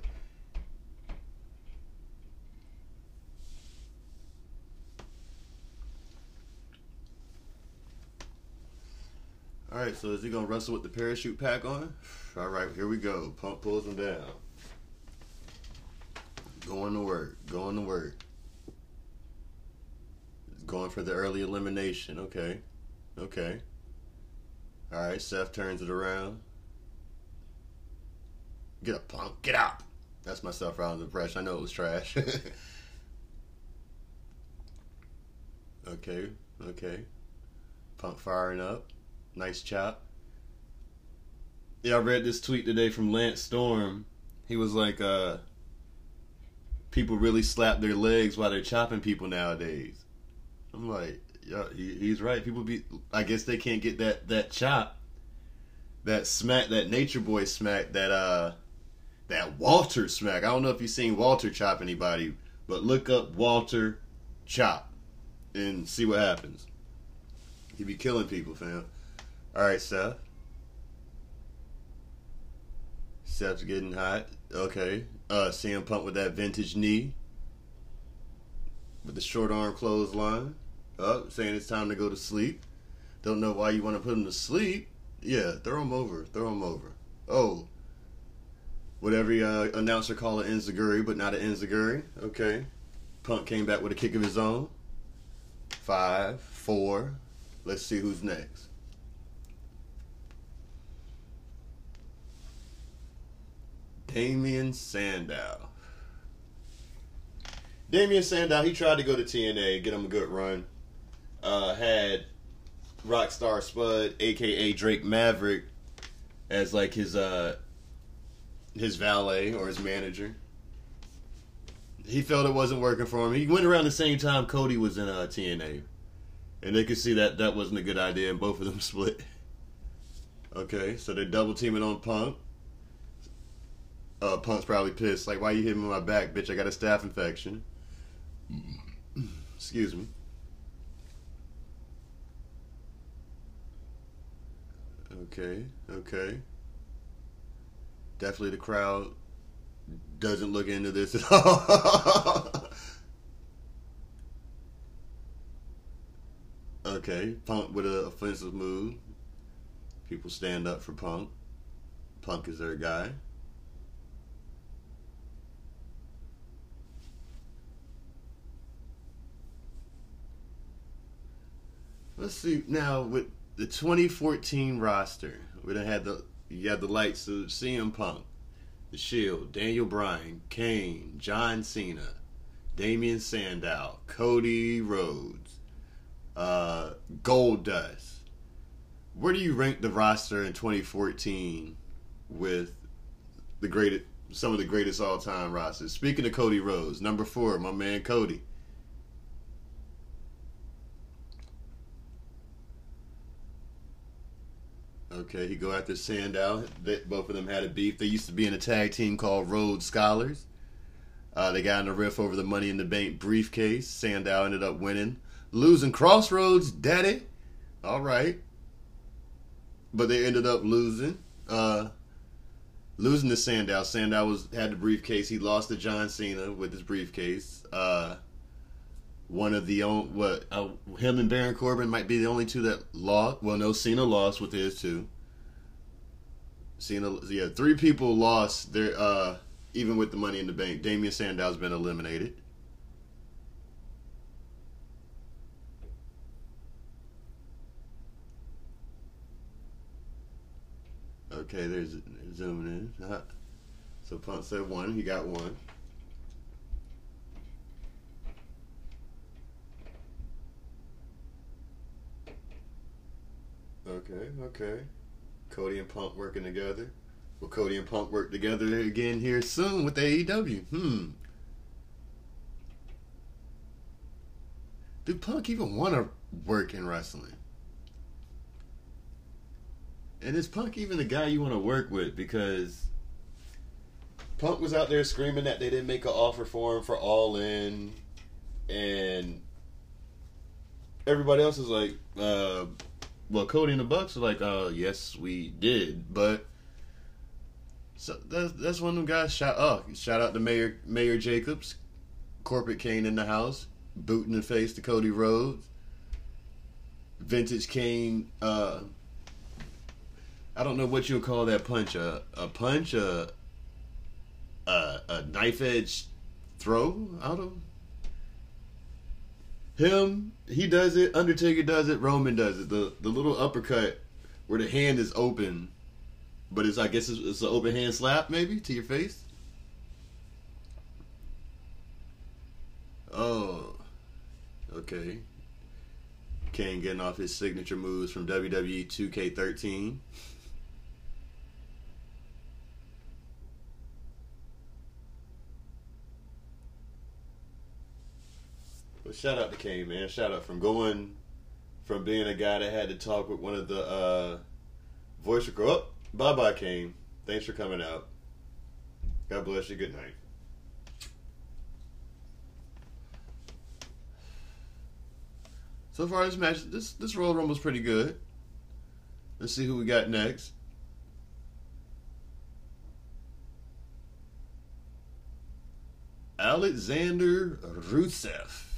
All right, so is he gonna wrestle with the parachute pack on? All right, here we go. Punk pulls him down. Going to work. Going to work. Going for the early elimination. Okay. Okay. All right. Seth turns it around. Get up, punk. Get out. That's my Seth Rollins impression. I know it was trash. okay. Okay. Punk firing up. Nice chop. Yeah, I read this tweet today from Lance Storm. He was like, uh, people really slap their legs while they're chopping people nowadays. I'm like, yeah, he, he's right. People be, I guess they can't get that that chop, that smack, that Nature Boy smack, that uh, that Walter smack. I don't know if you've seen Walter chop anybody, but look up Walter chop and see what happens. He be killing people, fam. All right, Seth. Seth's getting hot. Okay. Uh, CM Punk with that vintage knee. With the short arm clothesline. Up, oh, saying it's time to go to sleep. Don't know why you want to put him to sleep. Yeah, throw him over. Throw him over. Oh. What every uh, announcer call an enziguri, but not an enziguri. Okay. Punk came back with a kick of his own. Five, four. Let's see who's next. Damien Sandow. Damien Sandow, he tried to go to TNA, get him a good run. Uh, had Rockstar Spud, aka Drake Maverick, as like his uh his valet or his manager. He felt it wasn't working for him. He went around the same time Cody was in uh, TNA, and they could see that that wasn't a good idea, and both of them split. Okay, so they're double teaming on Punk. Uh, Punk's probably pissed. Like, why you hitting my back, bitch? I got a staph infection. Excuse me. Okay, okay. Definitely the crowd doesn't look into this at all. okay, Punk with an offensive move. People stand up for Punk. Punk is their guy. Let's see now with the 2014 roster. We done had the you had the likes of CM Punk, The Shield, Daniel Bryan, Kane, John Cena, Damien Sandow, Cody Rhodes, uh, Goldust. Where do you rank the roster in 2014 with the greatest, some of the greatest all-time rosters? Speaking of Cody Rhodes, number four, my man Cody. Okay, he go after Sandow. They, both of them had a beef. They used to be in a tag team called Rhodes Scholars. Uh, they got in a riff over the Money in the Bank briefcase. Sandow ended up winning, losing Crossroads, daddy. All right, but they ended up losing. Uh, losing to Sandow. Sandow was had the briefcase. He lost to John Cena with his briefcase. Uh, one of the only what uh, him and Baron Corbin might be the only two that lost. Well, no, Cena lost with his too. Cena, yeah, three people lost their uh, even with the Money in the Bank. Damien Sandow's been eliminated. Okay, there's zooming in. Uh-huh. So Punk said one. He got one. Okay, okay. Cody and Punk working together. Will Cody and Punk work together again here soon with AEW? Hmm. Do Punk even want to work in wrestling? And is Punk even the guy you want to work with? Because Punk was out there screaming that they didn't make an offer for him for All In, and everybody else is like, uh, well, Cody and the Bucks are like, uh, yes, we did, but so that's that's one of them guys. Shout oh, shout out to Mayor Mayor Jacobs, corporate Kane in the house, booting the face to Cody Rhodes, vintage Kane. Uh, I don't know what you'll call that punch. A a punch. A a, a knife edge throw out of him. He does it. Undertaker does it. Roman does it. The the little uppercut where the hand is open, but it's I guess it's, it's an open hand slap maybe to your face. Oh, okay. Kane getting off his signature moves from WWE 2K13. Shout out to Kane, man. Shout out from going from being a guy that had to talk with one of the uh, voice record. Oh, bye bye, Kane. Thanks for coming out. God bless you. Good night. So far, this match, this this Royal Rumble's pretty good. Let's see who we got next. Alexander Rusev.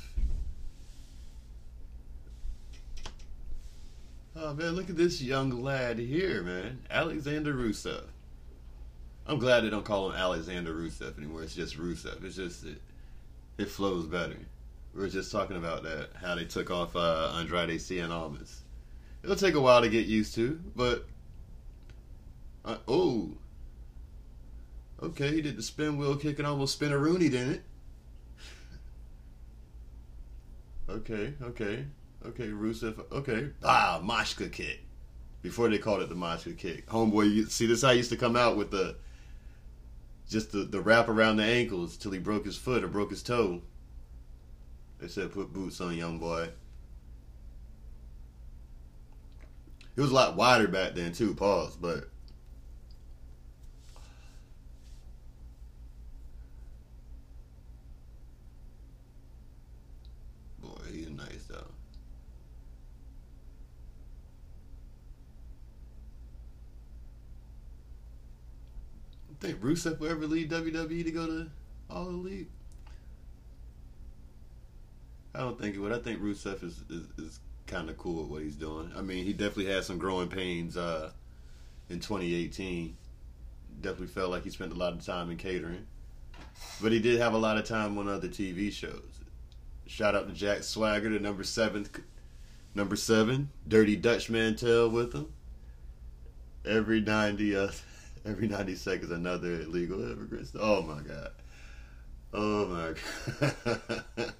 Oh man, look at this young lad here, man. Alexander Rusev. I'm glad they don't call him Alexander Rusev anymore. It's just Rusev. It's just it, it flows better. We were just talking about that, how they took off uh, Andrade Cien Almas. It'll take a while to get used to, but uh, oh, okay, he did the spin wheel kick and almost spinaroonie, didn't it? Okay, okay, okay, Rusev. Okay, ah, Machka kick. Before they called it the Machka kick, homeboy. You, see, this how he used to come out with the just the the wrap around the ankles till he broke his foot or broke his toe. They said put boots on, young boy. It was a lot wider back then too. Pause, but boy, he's nice though. Think Rusev will ever leave WWE to go to All Elite? I don't think it would. I think Rusev is is, is kind of cool with what he's doing. I mean, he definitely had some growing pains uh, in 2018. Definitely felt like he spent a lot of time in catering, but he did have a lot of time on other TV shows. Shout out to Jack Swagger, the number seven, number seven, Dirty Dutch Mantell with him. Every ninety, every ninety seconds, another illegal immigrant. Oh my god. Oh my god.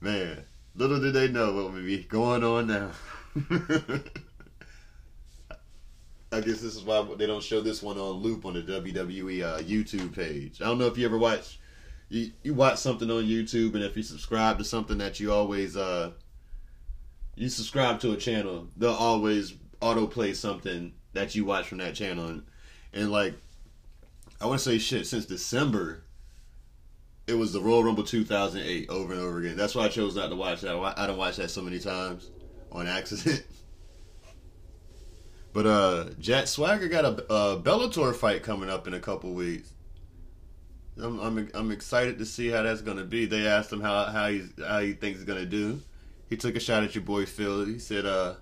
Man, little did they know what would be going on now. I guess this is why they don't show this one on loop on the WWE uh, YouTube page. I don't know if you ever watch you, you watch something on YouTube and if you subscribe to something that you always uh you subscribe to a channel, they'll always autoplay something that you watch from that channel and, and like I want to say shit since December it was the Royal Rumble 2008 over and over again. That's why I chose not to watch that. I don't watch that so many times on accident. But uh, Jack Swagger got a, a Bellator fight coming up in a couple weeks. I'm, I'm I'm excited to see how that's gonna be. They asked him how how he's how he thinks he's gonna do. He took a shot at your boy Phil. He said, uh,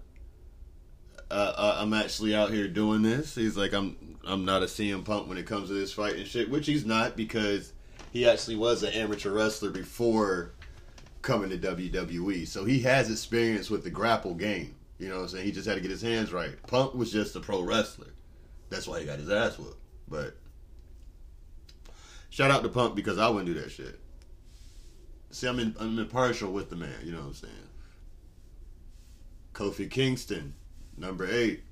uh, "I'm actually out here doing this." He's like, "I'm I'm not a CM Punk when it comes to this fight and shit," which he's not because he actually was an amateur wrestler before coming to WWE. So he has experience with the grapple game. You know what I'm saying? He just had to get his hands right. Punk was just a pro wrestler. That's why he got his ass whooped. But shout out to Punk because I wouldn't do that shit. See, I'm in, I'm impartial with the man. You know what I'm saying? Kofi Kingston, number eight.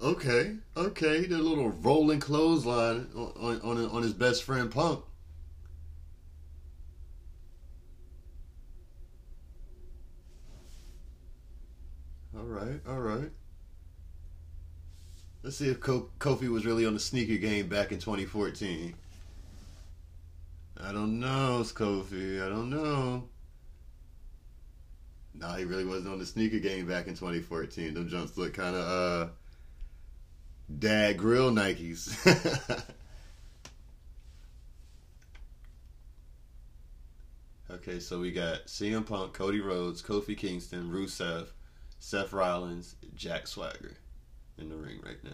Okay, okay, he did a little rolling clothesline on on, on, his best friend Punk. All right, all right. Let's see if Kofi was really on the sneaker game back in 2014. I don't know, Kofi. I don't know. Nah, he really wasn't on the sneaker game back in 2014. Them jumps look kind of uh, dad grill Nikes. okay, so we got CM Punk, Cody Rhodes, Kofi Kingston, Rusev, Seth Rollins, Jack Swagger in the ring right now.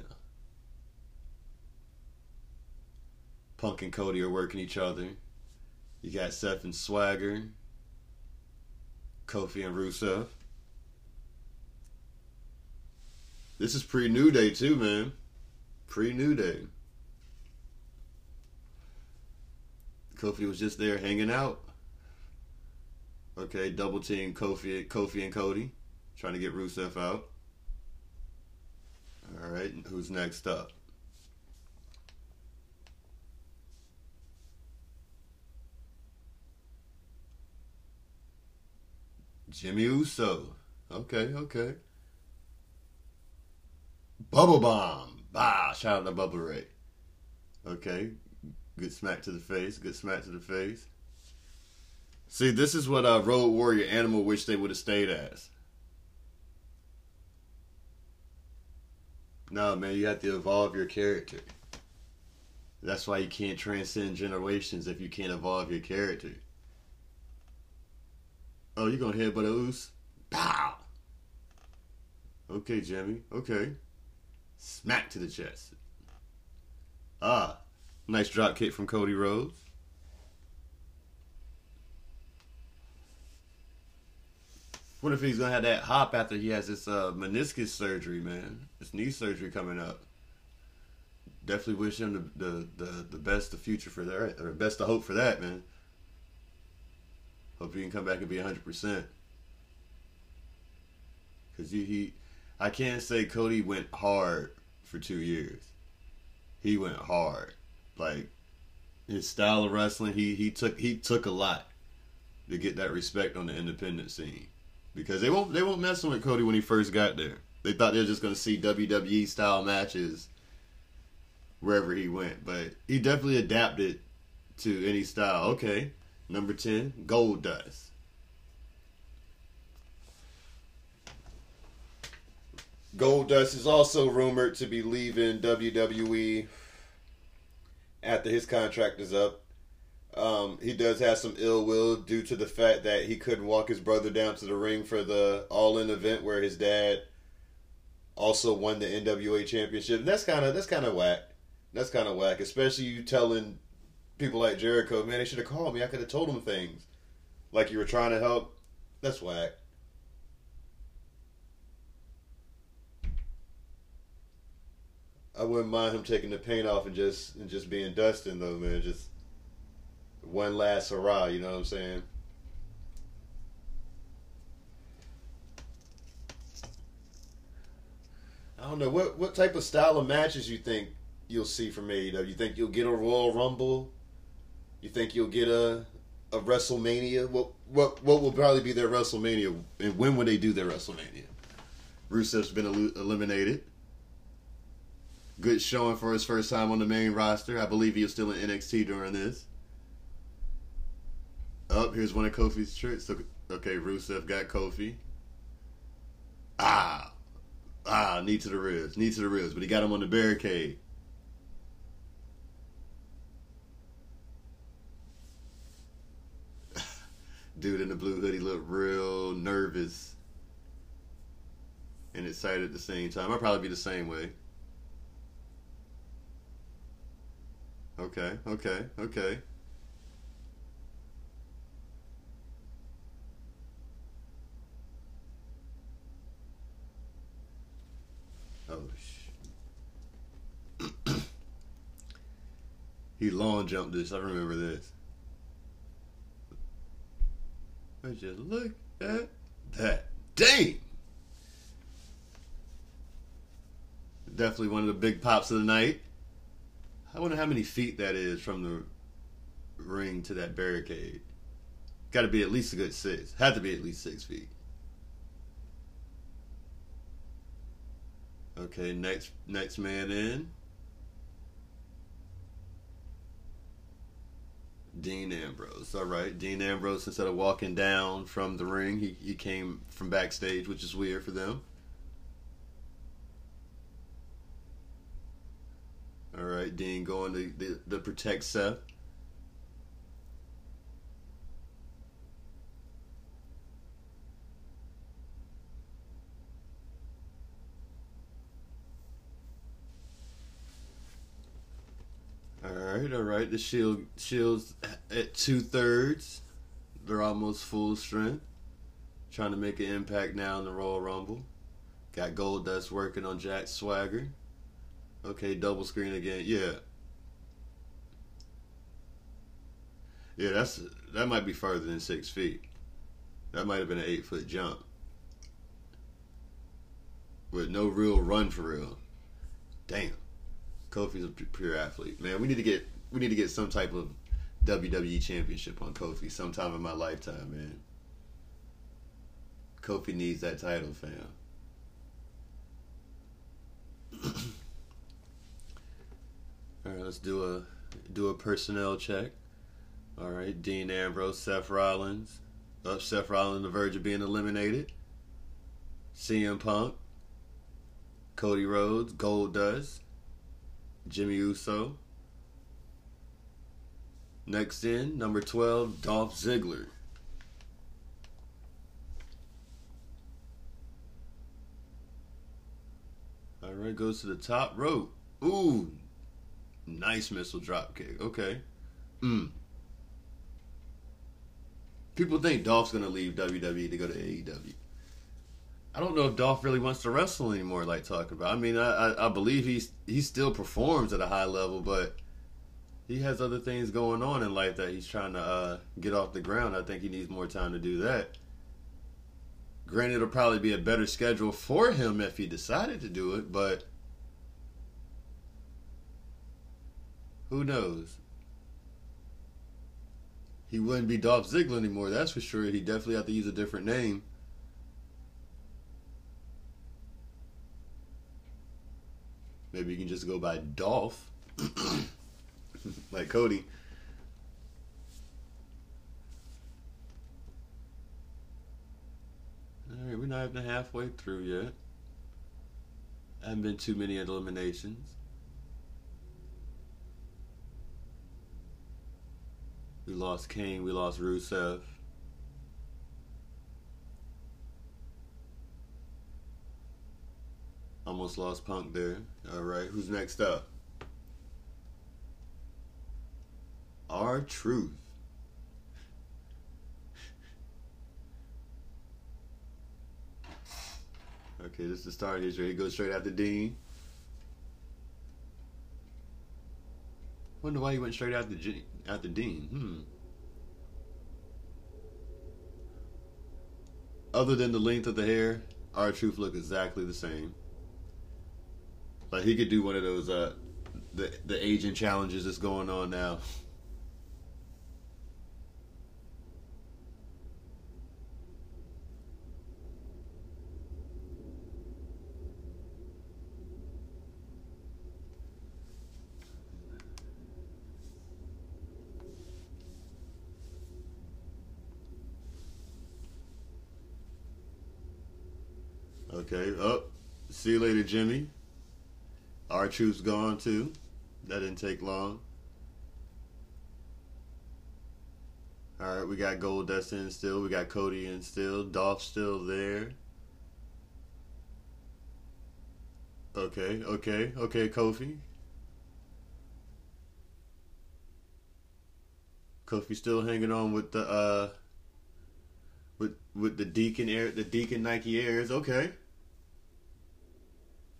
Punk and Cody are working each other. You got Seth and Swagger, Kofi and Rusev. This is pre New Day too, man. Pre New Day. Kofi was just there hanging out. Okay, double team Kofi, Kofi and Cody, trying to get Rusev out. All right, who's next up? Jimmy Uso. Okay, okay. Bubba Bomb. Bah, shout out to Bubba Ray. Okay, good smack to the face. Good smack to the face. See, this is what uh, Road Warrior Animal wish they would have stayed as. No, man, you have to evolve your character. That's why you can't transcend generations if you can't evolve your character. Oh, you gonna headbutt a oos? Pow! Okay, Jimmy. Okay. Smack to the chest. Ah, nice drop kick from Cody Rhodes. What if he's gonna have that hop after he has this uh, meniscus surgery, man? This knee surgery coming up. Definitely wish him the the, the, the best of future for that, or best of hope for that, man. Hope he can come back and be hundred percent. Cause he, he, I can't say Cody went hard for two years. He went hard, like his style of wrestling. He he took he took a lot to get that respect on the independent scene because they won't they won't messing with Cody when he first got there. They thought they were just gonna see WWE style matches wherever he went, but he definitely adapted to any style. Okay, number ten, Goldust. Gold Dust is also rumored to be leaving WWE after his contract is up. Um, he does have some ill will due to the fact that he couldn't walk his brother down to the ring for the All In event where his dad also won the NWA championship. And that's kind of that's kind of whack. That's kind of whack, especially you telling people like Jericho, man, they should have called me. I could have told them things like you were trying to help. That's whack. I wouldn't mind him taking the paint off and just and just being Dustin though, man. Just one last hurrah, you know what I'm saying? I don't know what what type of style of matches you think you'll see from AEW. You think you'll get a Royal Rumble? You think you'll get a a WrestleMania? What what what will probably be their WrestleMania, and when will they do their WrestleMania? Rusev's been el- eliminated. Good showing for his first time on the main roster. I believe he was still in NXT during this. Up oh, here's one of Kofi's tricks. Okay, Rusev got Kofi. Ah, ah, knee to the ribs, knee to the ribs, but he got him on the barricade. Dude in the blue hoodie looked real nervous and excited at the same time. I'd probably be the same way. Okay, okay, okay. Oh, sh- he long jumped this. I remember this. I just look at that. Dang! Definitely one of the big pops of the night. I wonder how many feet that is from the ring to that barricade. Got to be at least a good six. Had to be at least six feet. Okay, next next man in. Dean Ambrose. All right, Dean Ambrose. Instead of walking down from the ring, he he came from backstage, which is weird for them. All right, Dean going to, the, to protect Seth. All right. Right. The shield shields at two thirds. They're almost full strength. Trying to make an impact now in the Royal Rumble. Got Goldust working on Jack Swagger. Okay, double screen again. Yeah. Yeah, that's that might be further than six feet. That might have been an eight foot jump. With no real run for real. Damn. Kofi's a pure athlete. Man, we need to get we need to get some type of WWE championship on Kofi sometime in my lifetime, man. Kofi needs that title, fam. All right, let's do a do a personnel check. All right, Dean Ambrose, Seth Rollins, up Seth Rollins on the verge of being eliminated. CM Punk, Cody Rhodes, Goldust, Jimmy Uso. Next in, number 12, Dolph Ziggler. All right, goes to the top rope. Ooh, nice missile drop kick. Okay. Mm. People think Dolph's gonna leave WWE to go to AEW. I don't know if Dolph really wants to wrestle anymore. Like talking about, I mean, I, I, I believe he's he still performs at a high level, but he has other things going on in life that he's trying to uh, get off the ground. I think he needs more time to do that. Granted, it'll probably be a better schedule for him if he decided to do it, but who knows? He wouldn't be Dolph Ziggler anymore, that's for sure. He definitely have to use a different name. Maybe you can just go by Dolph, like Cody. All right, we're not even halfway through yet. Haven't been too many eliminations. We lost Kane. We lost Rusev. Almost lost Punk there. All right, who's next up? R-Truth. Okay, this is the start. He's ready to go straight after Dean. Wonder why he went straight after G- after Dean. Hmm. Other than the length of the hair, R-Truth look exactly the same. Like he could do one of those uh the the aging challenges that's going on now. Okay, up. Oh, see you later, Jimmy. R-Truth's gone too. That didn't take long. All right, we got Goldust in still. We got Cody in still. Dolph still there. Okay, okay, okay, Kofi. Kofi still hanging on with the uh with with the Deacon Air the Deacon Nike Airs. Okay.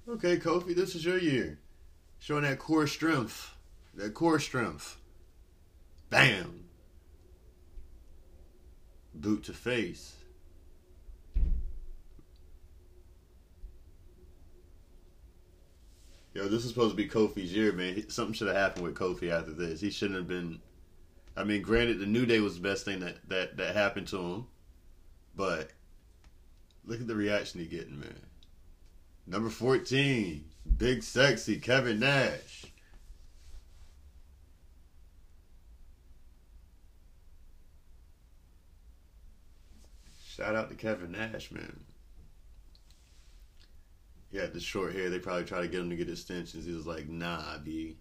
Okay, Kofi, this is your year. Showing that core strength. That core strength. Bam. Boot to face. Yo, this is supposed to be Kofi's year, man. Something should have happened with Kofi after this. He shouldn't have been. I mean, granted, the New Day was the best thing that that that happened to him, but look at the reaction he getting, man. Number 14, Big Sexy Kevin Nash. Shout out to Kevin Nash, man. He had the short hair. They probably tried to get him to get extensions. He was like, nah, B.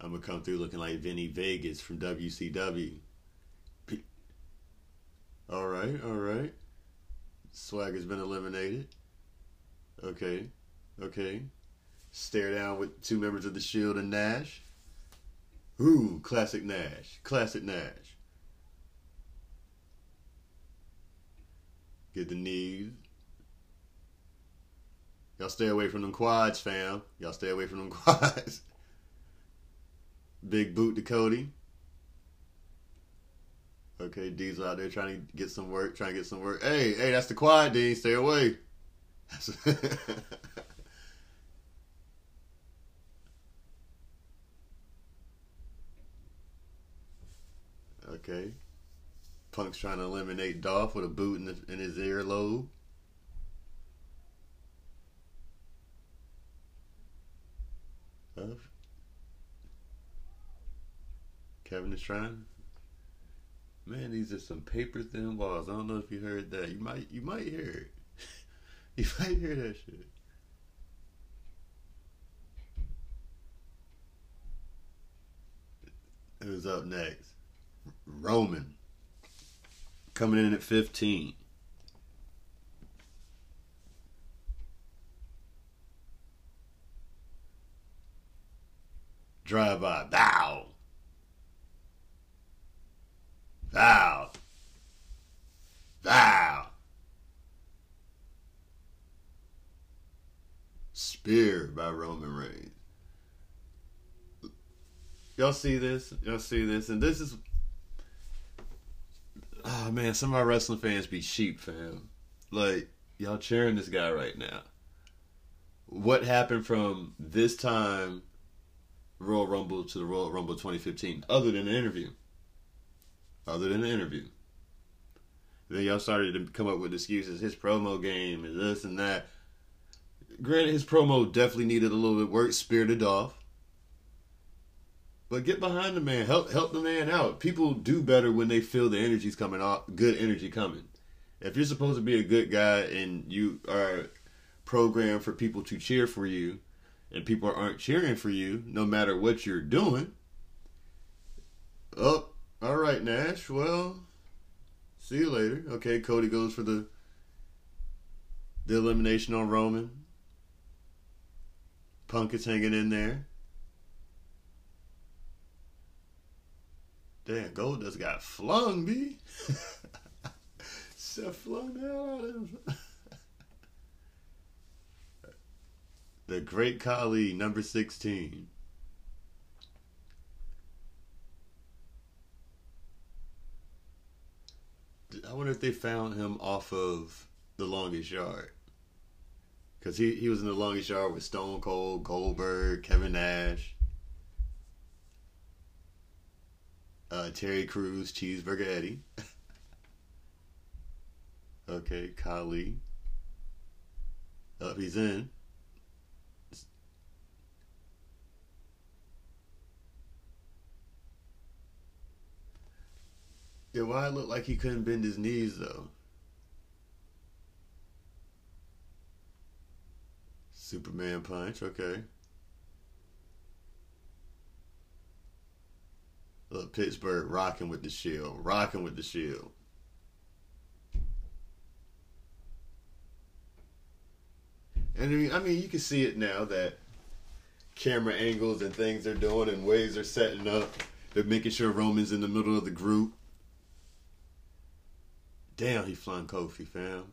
I'm going to come through looking like Vinny Vegas from WCW. All right, all right. Swagger's been eliminated. Okay, okay. Stare down with two members of the Shield and Nash. Ooh, classic Nash. Classic Nash. Get the knees. Y'all stay away from them quads, fam. Y'all stay away from them quads. Big boot to Cody. Okay, Diesel out there trying to get some work, trying to get some work. Hey, hey, that's the quad, D. Stay away. okay. Punk's trying to eliminate Dolph with a boot in, the, in his earlobe. Kevin is trying. Man, these are some paper thin walls. I don't know if you heard that. You might you might hear it. you might hear that shit. Who's up next? Roman. Coming in at 15. Drive by. Bow. Bow. Bow. Spear by Roman Reigns. Y'all see this? Y'all see this? And this is. Oh man, some of our wrestling fans be sheep, fam. Like, y'all cheering this guy right now. What happened from this time Royal Rumble to the Royal Rumble 2015, other than the interview. Other than the interview. Then y'all started to come up with excuses. His promo game and this and that. Granted, his promo definitely needed a little bit work, spirited off. But get behind the man. Help help the man out. People do better when they feel the energy's coming off good energy coming. If you're supposed to be a good guy and you are programmed for people to cheer for you, and people aren't cheering for you no matter what you're doing. Oh, all right, Nash. Well, see you later. Okay, Cody goes for the the elimination on Roman. Punk is hanging in there. Damn, Goldust got flung, B. Seth flung the hell out of him. The Great Khali, number 16. I wonder if they found him off of The Longest Yard. Because he, he was in The Longest Yard with Stone Cold, Goldberg, Kevin Nash, uh, Terry Crews, Cheeseburger Eddie. okay, Khali. Up, oh, he's in. Yeah, why it looked like he couldn't bend his knees though? Superman punch, okay. Look, Pittsburgh rocking with the shield, rocking with the shield. And I mean, I mean, you can see it now that camera angles and things they're doing and ways they're setting up. They're making sure Roman's in the middle of the group. Damn, he flung Kofi, fam.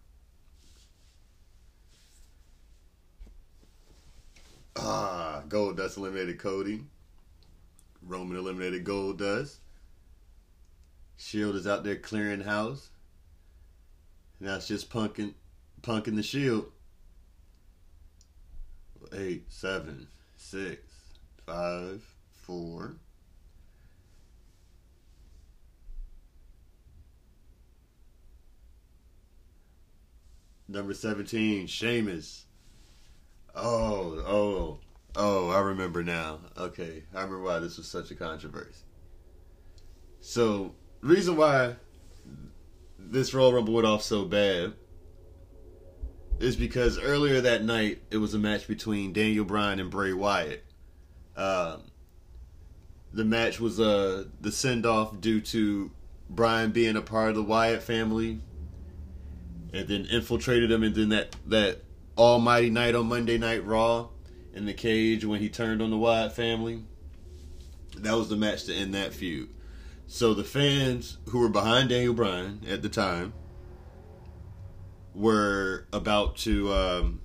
Ah, Goldust eliminated Cody. Roman eliminated Goldust. Shield is out there clearing house. Now it's just punking, punking the Shield. Eight, seven, six, five, four, Number 17, Sheamus. Oh, oh, oh, I remember now. Okay, I remember why this was such a controversy. So, reason why this Royal Rumble went off so bad is because earlier that night it was a match between Daniel Bryan and Bray Wyatt. Um, the match was uh, the send off due to Bryan being a part of the Wyatt family and then infiltrated him, and then that that Almighty night on Monday Night Raw, in the cage when he turned on the Wyatt family. That was the match to end that feud. So the fans who were behind Daniel Bryan at the time were about to. Um,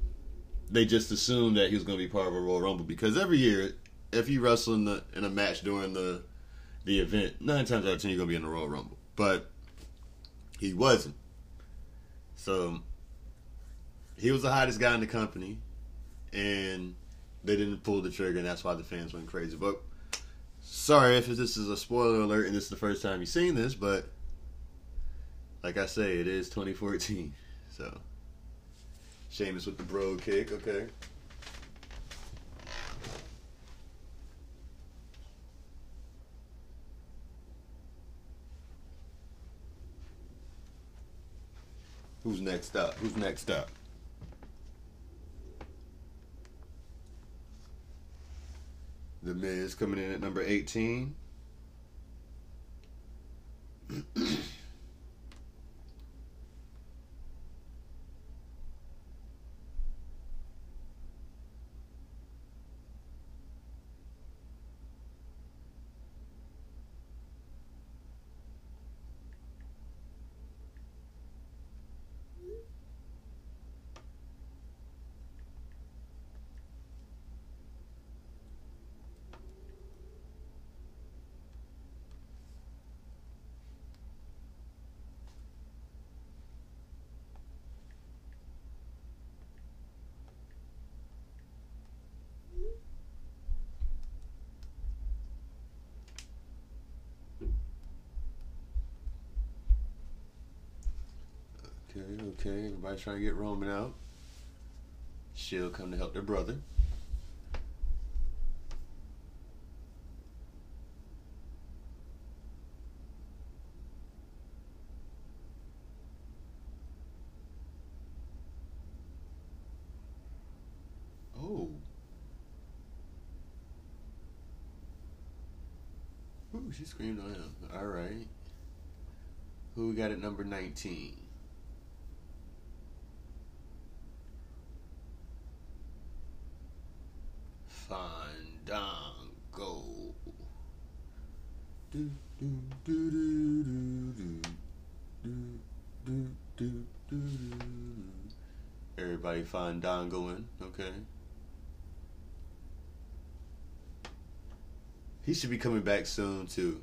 they just assumed that he was going to be part of a Royal Rumble because every year, if you wrestle in, the, in a match during the the event, nine times out of ten you're going to be in the Royal Rumble. But he wasn't. So he was the hottest guy in the company, and they didn't pull the trigger, and that's why the fans went crazy. But sorry if this is a spoiler alert and this is the first time you've seen this, but like I say, it is 2014. So Sheamus with the bro kick, okay. Who's next up? Who's next up? The Miz coming in at number 18. Okay, okay. Everybody's trying to get Roman out. She'll come to help their brother. Oh. Ooh, she screamed on him. All right. Who got at number 19? Fandango. Do, do, do, do, do, do. Do, do, do, do, do. Everybody fandangoing, okay. He should be coming back soon too.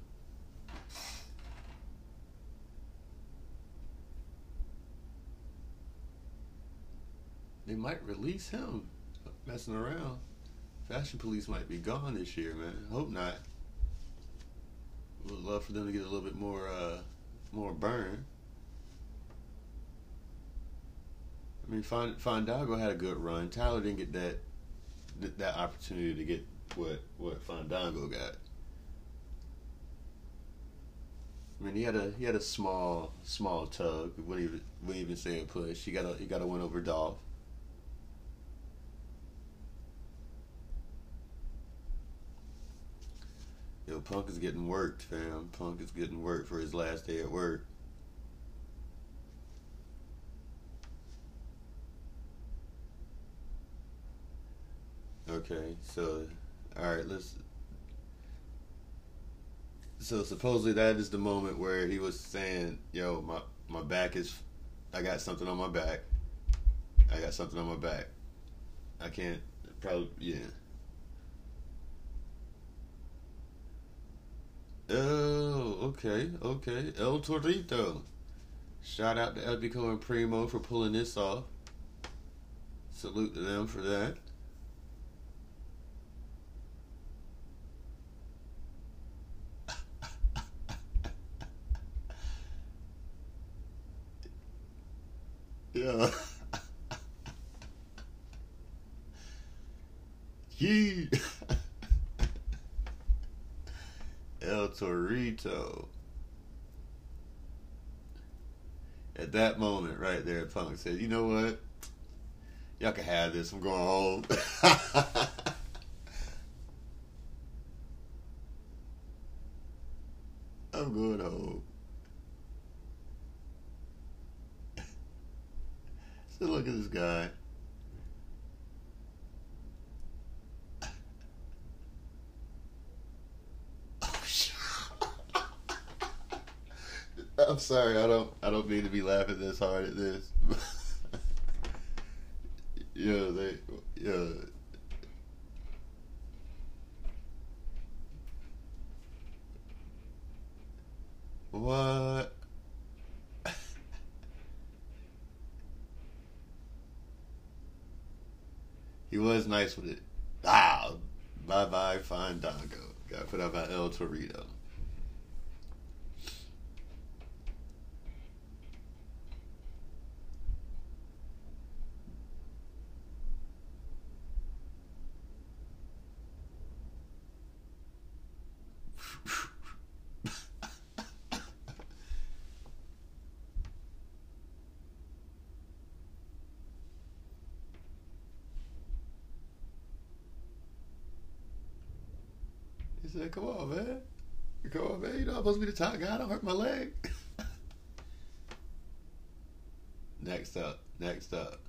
They might release him messing around. Fashion Police might be gone this year, man. Hope not. Would love for them to get a little bit more, uh, more burn. I mean, Fandango had a good run. Tyler didn't get that that opportunity to get what what Fandango got. I mean, he had a he had a small small tug. Wouldn't even wouldn't even say a push. He got a he got a win over Dolph. Punk is getting worked, fam. Punk is getting worked for his last day at work. Okay, so, alright, let's. So, supposedly, that is the moment where he was saying, Yo, my, my back is. I got something on my back. I got something on my back. I can't. Probably, yeah. Oh, okay, okay. El Torito. Shout out to Epico and Primo for pulling this off. Salute to them for that. yeah. Yee. El Torito. At that moment, right there, Punk said, "You know what? Y'all can have this. I'm going home." I'm going home. so look at this guy. I'm sorry. I don't. I don't mean to be laughing this hard at this. yeah, they. Yeah. What? he was nice with it. Ah, bye bye, Fandango. Got put out by El Torito. He said, "Come on, oh, man. Come on, oh, man. You know I'm supposed to be the top guy. Don't hurt my leg." next up. Next up.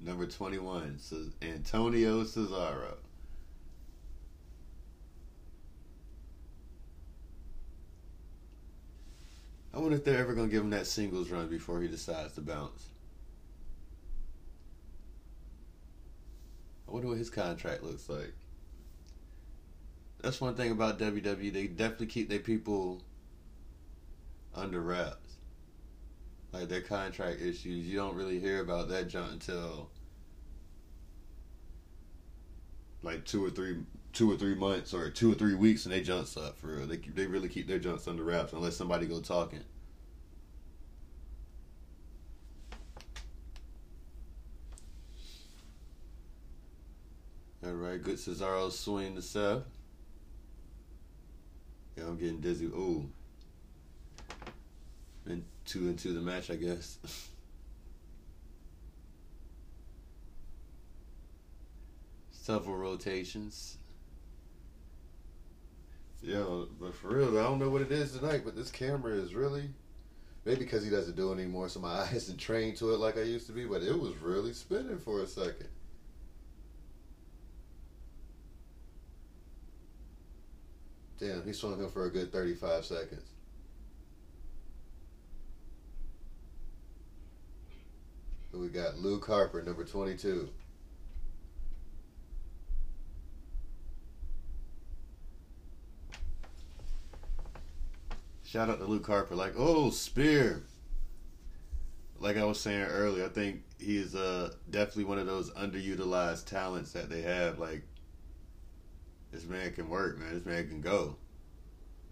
Number 21, Antonio Cesaro. I wonder if they're ever going to give him that singles run before he decides to bounce. Wonder what his contract looks like. That's one thing about WWE. They definitely keep their people under wraps. Like their contract issues, you don't really hear about that junk until like two or three, two or three months or two or three weeks, and they jumps up for real. They they really keep their jumps under wraps unless somebody go talking. All right, good Cesaro swing to Seth. Yeah, I'm getting dizzy. Ooh. Been two into the match, I guess. Several rotations. Yeah, but for real, I don't know what it is tonight, but this camera is really. Maybe because he doesn't do it anymore, so my eyes isn't trained to it like I used to be, but it was really spinning for a second. Damn, he swung him for a good 35 seconds. we got Luke Harper, number 22. Shout out to Luke Harper. Like, oh, Spear. Like I was saying earlier, I think he's uh, definitely one of those underutilized talents that they have. Like, this man can work, man. This man can go.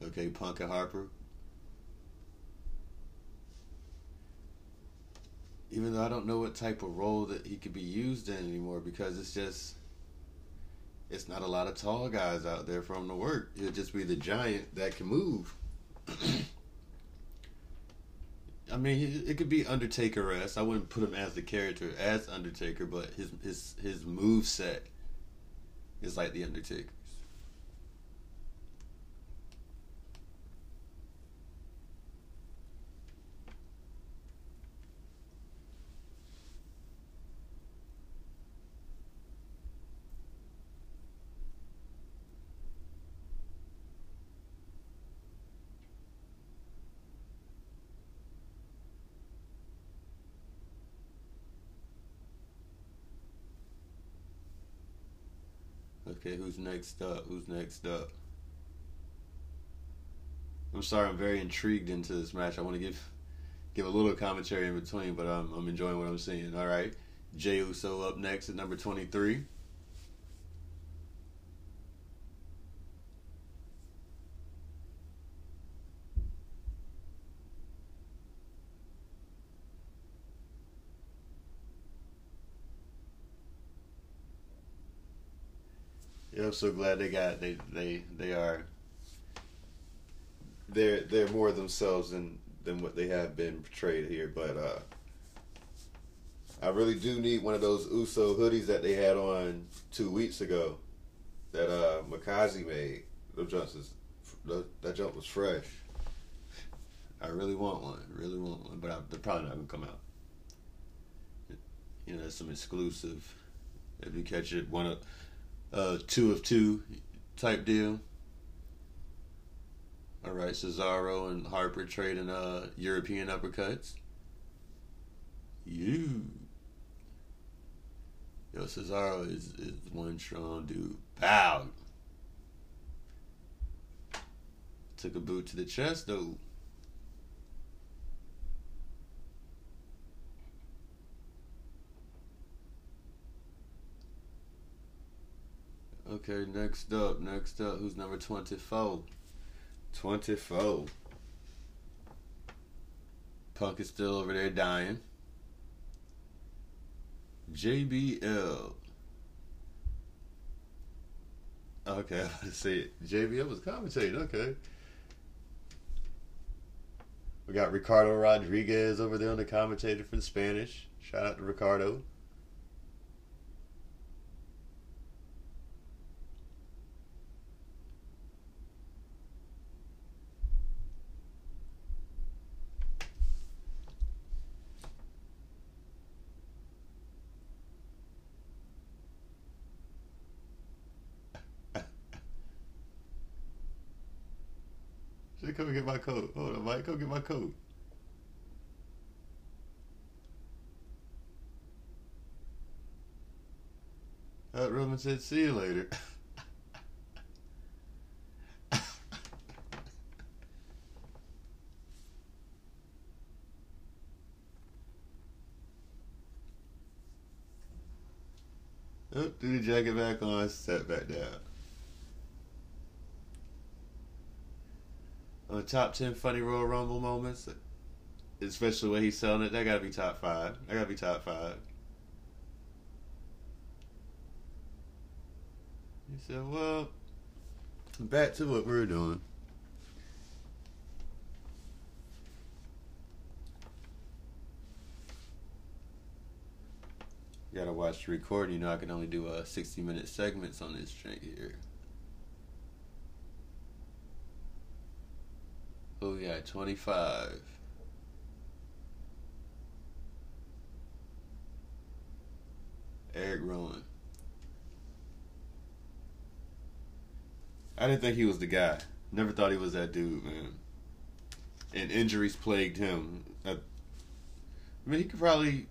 Okay, Punk and Harper. Even though I don't know what type of role that he could be used in anymore because it's just it's not a lot of tall guys out there for him to work. He'll just be the giant that can move. I mean, it could be Undertaker I wouldn't put him as the character as Undertaker, but his his his move set is like the Undertaker. Okay, who's next up? Who's next up? I'm sorry, I'm very intrigued into this match. I want to give give a little commentary in between, but I'm I'm enjoying what I'm seeing. All right, Jey Uso up next at number 23. I'm so glad they got they they they are they're they're more themselves than than what they have been portrayed here. But uh I really do need one of those Uso hoodies that they had on two weeks ago that uh Makazi made. Those jumps is, that jump was fresh. I really want one. Really want one, but I, they're probably not gonna come out. You know, that's some exclusive. If you catch it, one of uh, two of two, type deal. All right, Cesaro and Harper trading uh European uppercuts. You. Yo, Cesaro is, is one strong dude. Pow. Took a boot to the chest though. Okay, next up, next up, who's number 24? 24. Punk is still over there dying. JBL. Okay, I was say it. JBL was commentating, okay. We got Ricardo Rodriguez over there on the commentator for the Spanish. Shout out to Ricardo. Should come and get my coat. Hold on, Mike. Come get my coat. Roman said, "See you later." oh, threw the jacket back on, sat back down. on the top ten funny Royal Rumble moments, especially when he's selling it, that gotta be top five. That gotta be top five. He said, "Well, back to what we are doing." You gotta watch the recording. You know, I can only do uh, 60 minute segments on this drink here. Oh yeah, 25. Eric Rowan. I didn't think he was the guy. Never thought he was that dude, man. And injuries plagued him. I, I mean, he could probably.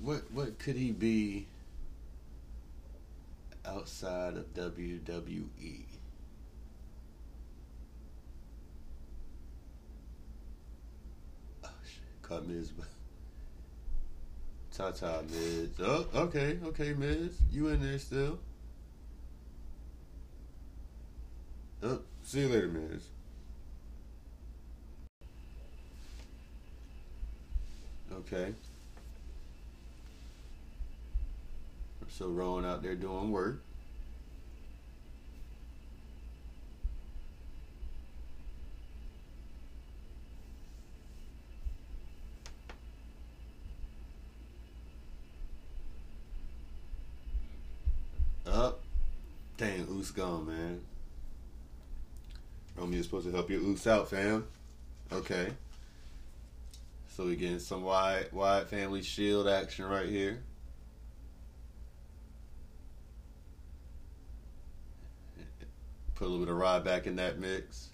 What what could he be outside of WWE? Oh shit, cut Miz. Ta-ta, Miz. Oh, okay, okay, Miz. You in there still. Oh, see you later, Miz. Okay. So Rowan out there doing work. Up. Dang, Oos gone, man. Romeo supposed to help your Oos out, fam. Okay. So we getting some Wyatt Wyatt family shield action right here. Put a little bit of Ryback in that mix.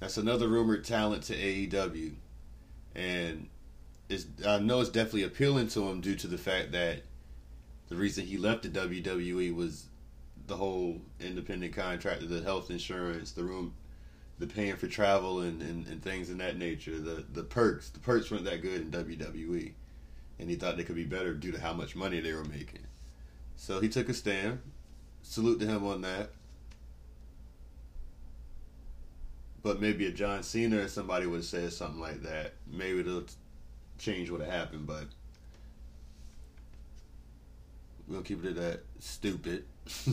That's another rumored talent to AEW. And it's I know it's definitely appealing to him due to the fact that the reason he left the WWE was the whole independent contractor, the health insurance, the room, the paying for travel and, and, and things in that nature. The the perks, the perks weren't that good in WWE, and he thought they could be better due to how much money they were making. So he took a stand. Salute to him on that. But maybe a John Cena or somebody would have said something like that, maybe the change would have happened. But we'll keep it at that. Stupid.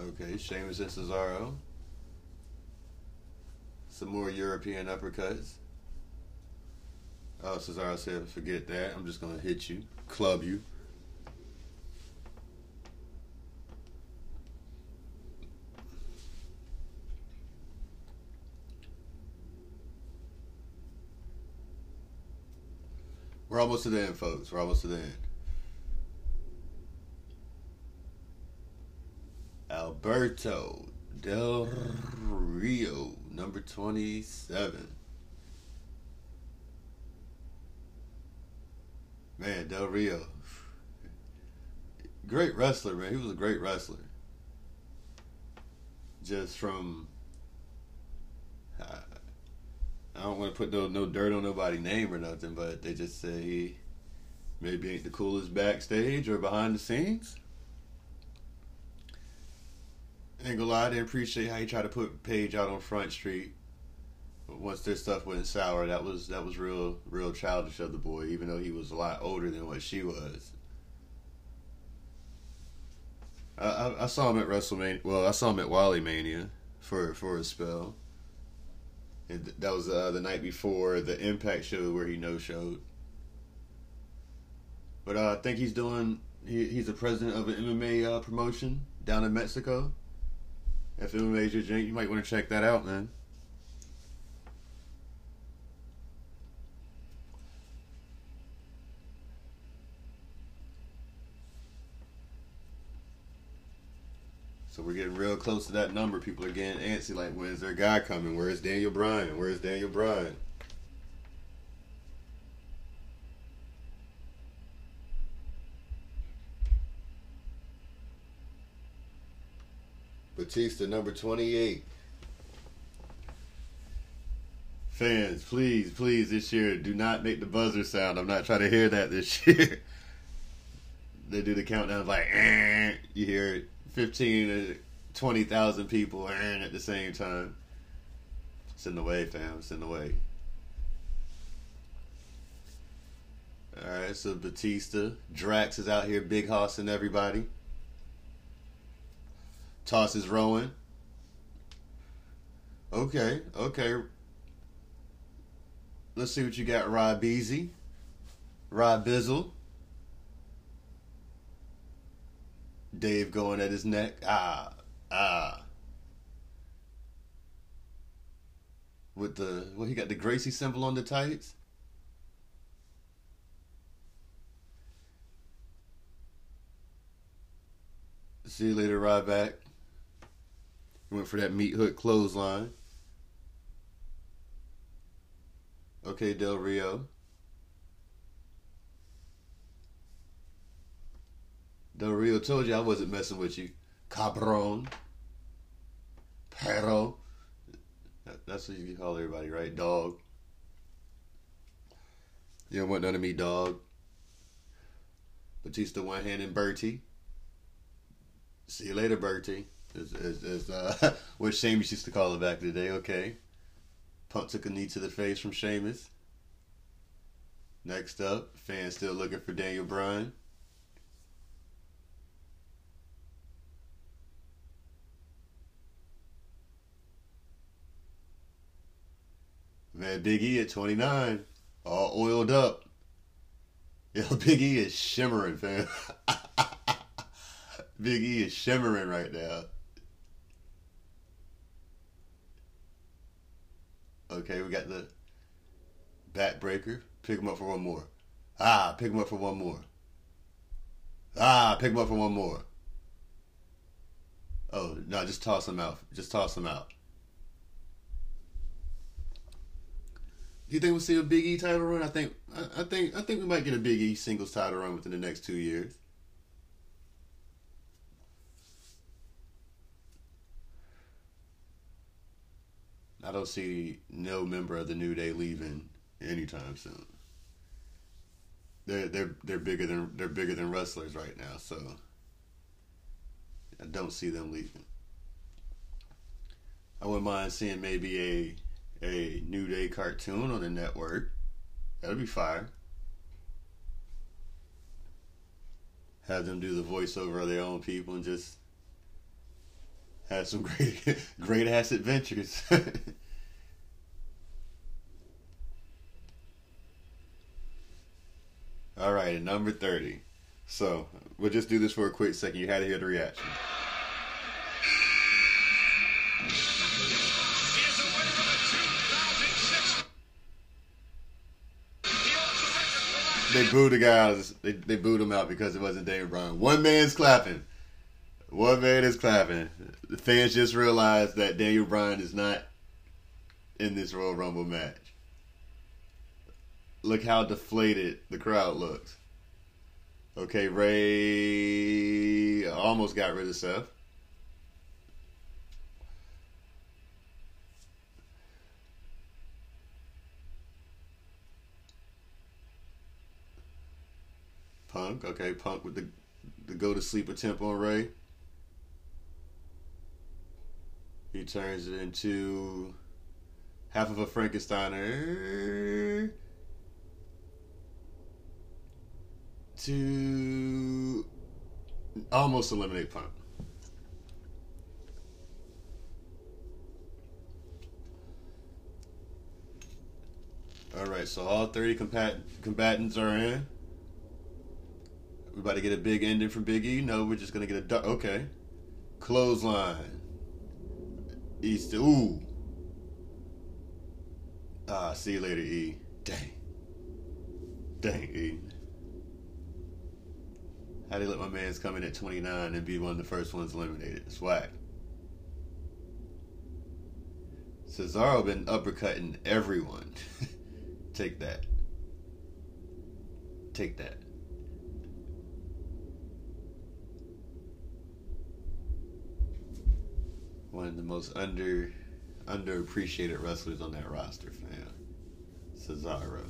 okay, Sheamus and Cesaro. Some more European uppercuts. Oh, Cesaro said, forget that. I'm just going to hit you, club you. We're almost to the end, folks. We're almost to the end. Alberto Del Rio, number 27. Man, Del Rio. Great wrestler, man. He was a great wrestler. Just from. Uh, I don't want to put no, no dirt on nobody's name or nothing, but they just say he maybe ain't the coolest backstage or behind the scenes. Ain't gonna lie, I didn't appreciate how he tried to put Paige out on Front Street. But once their stuff went sour, that was that was real real childish of the boy, even though he was a lot older than what she was. I, I, I saw him at WrestleMania. Well, I saw him at Wally Mania for for a spell. And that was uh, the night before the Impact show where he no showed. But uh, I think he's doing. He, he's the president of an MMA uh, promotion down in Mexico. If MMA's your drink, you might want to check that out, man. So we're getting real close to that number. People are getting antsy, like, when's their guy coming? Where's Daniel Bryan? Where's Daniel Bryan? Batista, number 28. Fans, please, please, this year, do not make the buzzer sound. I'm not trying to hear that this year. they do the countdown like, eh, you hear it 15 to 20,000 people eh, at the same time. It's in the way, fam. It's in the way. All right, so Batista, Drax is out here big hossing everybody. Tosses Rowan. Okay, okay. Let's see what you got, Rob Beasy. Rob Bizzle. Dave going at his neck. Ah, ah. With the well, he got the Gracie symbol on the tights. See you later, Ryback. Went for that meat hook clothesline. Okay, Del Rio. Del Rio told you I wasn't messing with you. Cabron. Perro. That's what you call everybody, right? Dog. You don't want none of me, dog. Batista one hand and Bertie. See you later, Bertie. As, as uh, what Sheamus used to call it back in the day. Okay. Punk took a knee to the face from Sheamus. Next up, fans still looking for Daniel Bryan. Man, Big E at 29, all oiled up. Yo, Big E is shimmering, fam. Big E is shimmering right now. Okay, we got the backbreaker. Pick him up for one more. Ah, pick him up for one more. Ah, pick him up for one more. Oh no, just toss him out. Just toss him out. Do you think we'll see a Big E title run? I think I, I think I think we might get a Big E singles title run within the next two years. I don't see no member of the New Day leaving anytime soon. They're they're they're bigger than they're bigger than wrestlers right now, so I don't see them leaving. I wouldn't mind seeing maybe a a New Day cartoon on the network. That'd be fire. Have them do the voiceover of their own people and just have some great great ass adventures. All right, number 30. So, we'll just do this for a quick second. You had to hear the reaction. They booed the guys. They they booed him out because it wasn't Daniel Bryan. One man's clapping. One man is clapping. The fans just realized that Daniel Bryan is not in this Royal Rumble match. Look how deflated the crowd looks. Okay, Rey almost got rid of Seth. Punk, okay, Punk with the the go to sleep attempt on Rey. He turns it into half of a Frankensteiner to almost eliminate Punk. All right, so all 30 combat- combatants are in. We about to get a big ending from Big E. No, we're just gonna get a du- okay. Clothesline. East. Ooh. Ah, see you later, E. Dang. Dang, E. How they let my man's come in at 29 and be one of the first ones eliminated? Whack. Cesaro been uppercutting everyone. Take that. Take that. One of the most under underappreciated wrestlers on that roster, fam. Cesaro.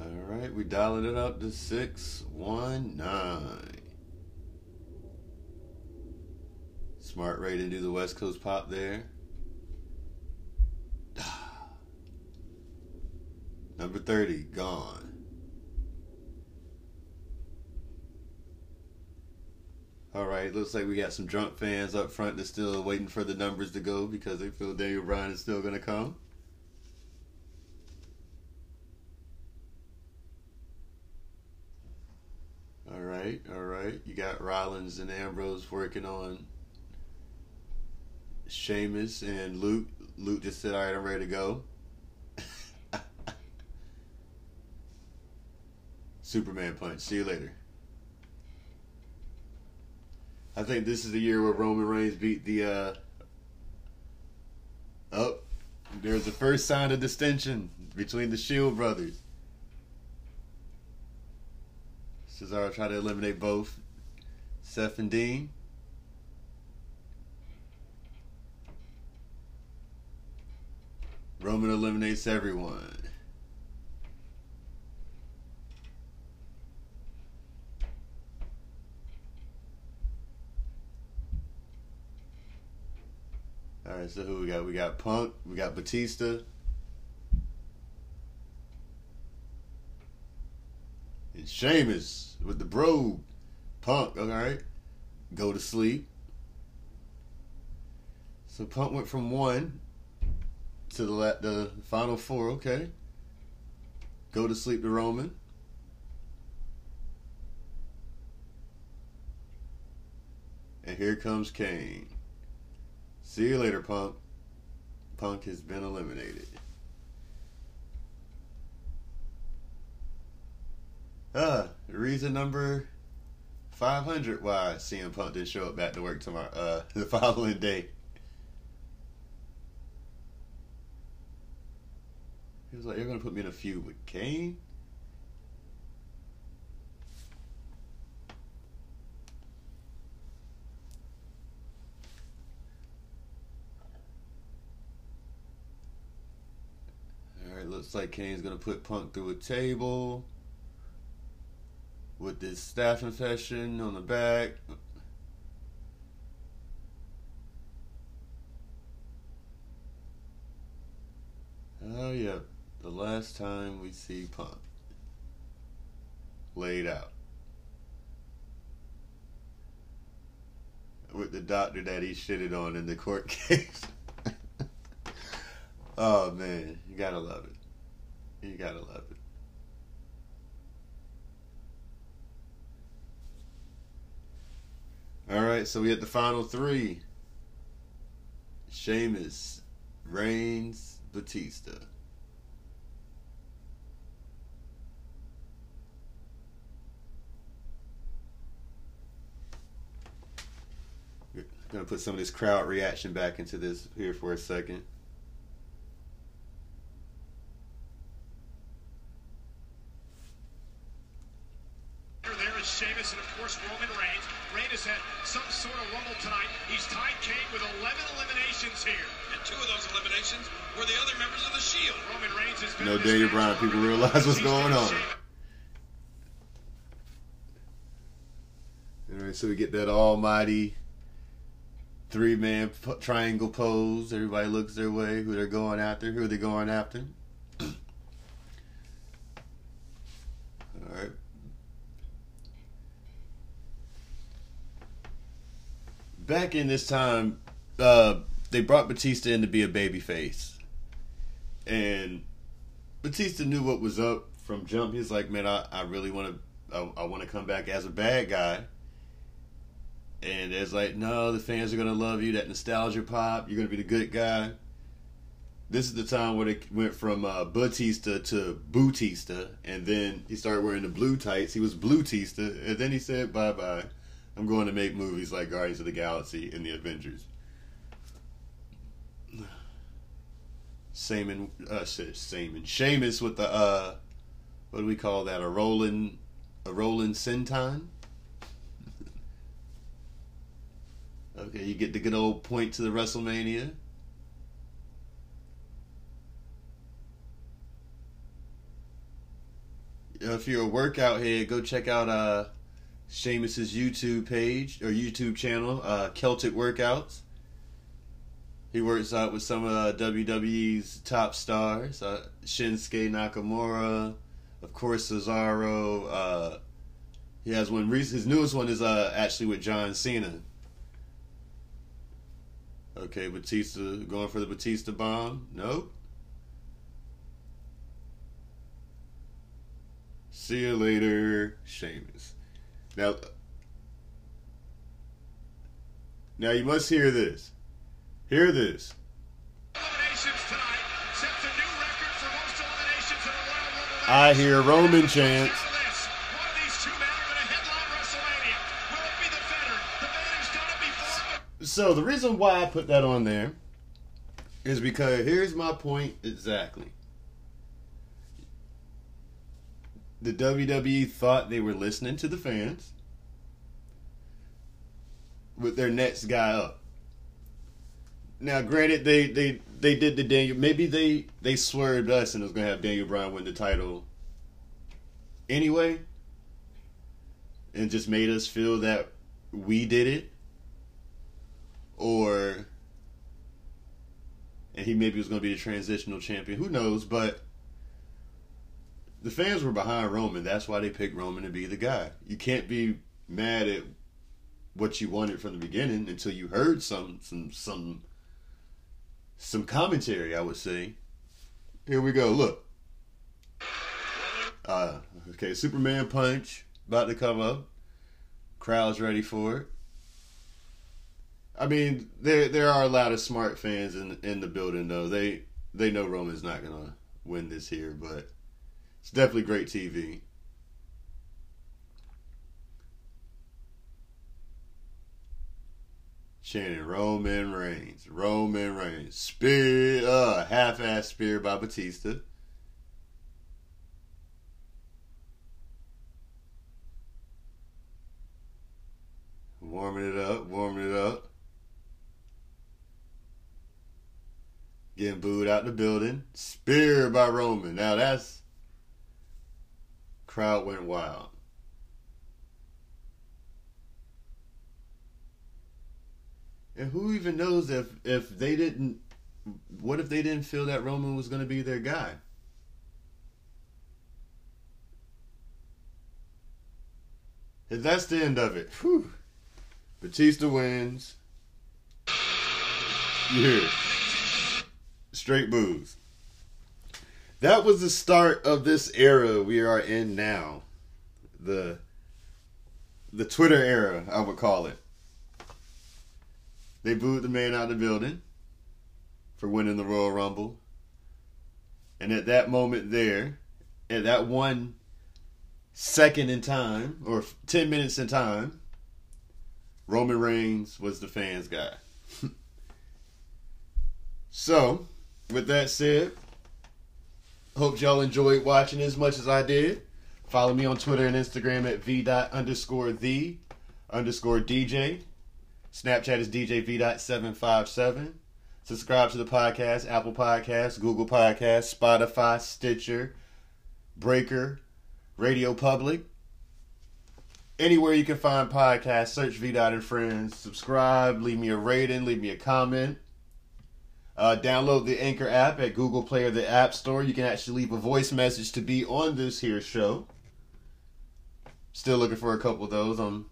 All right, we dialing it up to six one nine. Smart Rey to do the West Coast pop there. Number 30, gone. All right, looks like we got some drunk fans up front that's still waiting for the numbers to go because they feel Daniel Bryan is still going to come. All right, all right. You got Rollins and Ambrose working on Sheamus and Luke. Luke just said, "All right, I'm ready to go." Superman punch. See you later. I think this is the year where Roman Reigns beat the. uh Oh, there's the first sign of distinction between the Shield brothers. Cesaro tried to eliminate both Seth and Dean. Roman eliminates everyone. All right, so who we got? We got Punk. We got Batista. And Sheamus with the bro. Punk, all right. Go to sleep. So Punk went from one to the the final four. Okay. Go to sleep to Roman. And here comes Kane. See you later, Punk. Punk has been eliminated. Uh, reason number 500 why CM Punk didn't show up back to work tomorrow, uh, the following day. He was like, You're going to put me in a feud with Kane? Looks like Kane's to put Punk through a table with this staph infection on the back. Oh, yeah. The last time we see Punk laid out with the doctor that he shitted on in the court case. oh, man. You gotta love it. You gotta love it. All right, so we had the final three. Sheamus, Reigns, Batista. Gonna put some of this crowd reaction back into this here for a second. There is Sheamus and of course Roman Reigns. Reigns has had some sort of rumble tonight. He's tied Kane with 11 eliminations here. And two of those eliminations were the other members of the Shield. Roman Reigns has been No in this Daniel Bryan, people realize what's going on. All right, so we get that almighty three man triangle pose. Everybody looks their way. Who they're going after? Who are they going after? All right. Back in this time, uh, they brought Batista in to be a babyface, and Batista knew what was up from jump. He's like, man, I, I really want to, I, I want to come back as a bad guy. And it's like, no, the fans are gonna love you. That nostalgia pop. You're gonna be the good guy. This is the time where they went from uh, Batista to Bootista, and then he started wearing the blue tights. He was Blue Bluetista, and then he said, "Bye bye, I'm going to make movies like Guardians of the Galaxy and the Avengers." Saman, uh, shit, Saman, Sheamus with the uh, what do we call that? A rolling, a rolling senton. Okay, you get the good old point to the WrestleMania. If you're a workout head, go check out uh Sheamus's YouTube page or YouTube channel, uh, Celtic Workouts. He works out with some of uh, WWE's top stars, uh, Shinsuke Nakamura, of course Cesaro. Uh, he has one. His newest one is uh, actually with John Cena. Okay, Batista going for the Batista bomb. Nope. See you later, Sheamus. Now, now you must hear this. Hear this. Eliminations tonight sets a new record for most eliminations in a Royal Rumble. I hear Roman chants. Consider this. One of these two men are going to headline WrestleMania. Will it be the veteran, the man who's done it before? So the reason why I put that on there is because here's my point exactly. The WWE thought they were listening to the fans with their next guy up. Now, granted, they they they did the Daniel. Maybe they they swerved us and was gonna have Daniel Bryan win the title anyway, and just made us feel that we did it or and he maybe was to be the transitional champion. Who knows? But the fans were behind Roman. That's why they picked Roman to be the guy. You can't be mad at what you wanted from the beginning until you heard some some some some commentary. I would say. Here we go. Look. Uh, okay, Superman punch about to come up. Crowd's ready for it. I mean, there there are a lot of smart fans in in the building though. They they know Roman's not gonna win this here, but it's definitely great TV. Chanting Roman Reigns, Roman Reigns, spear, uh, half-ass spear by Batista. Warming it up, warming it up. Getting booed out the building. Spear by Roman. Now that's crowd went wild. And who even knows if if they didn't what if they didn't feel that Roman was going to be their guy? If that's the end of it. Whew. Batista wins. It. Straight booze. That was the start of this era we are in now. The the Twitter era, I would call it. They booed the man out of the building. for winning the Royal Rumble. And at that moment there, at that one second in time, or 10 minutes in time, Roman Reigns was the fans' guy. so, with that said, hope y'all enjoyed watching as much as I did. Follow me on Twitter and Instagram at v dot underscore the underscore DJ. Snapchat is DJ V dot seven five seven. Subscribe to the podcast, Apple Podcasts, Google Podcasts, Spotify, Stitcher, Breaker, Radio Public. Anywhere you can find podcasts, search V dot and Friends. Subscribe, leave me a rating, leave me a comment. Uh, download the Anchor app at Google Play or the App Store. You can actually leave a voice message to be on this here show. Still looking for a couple of those. I'm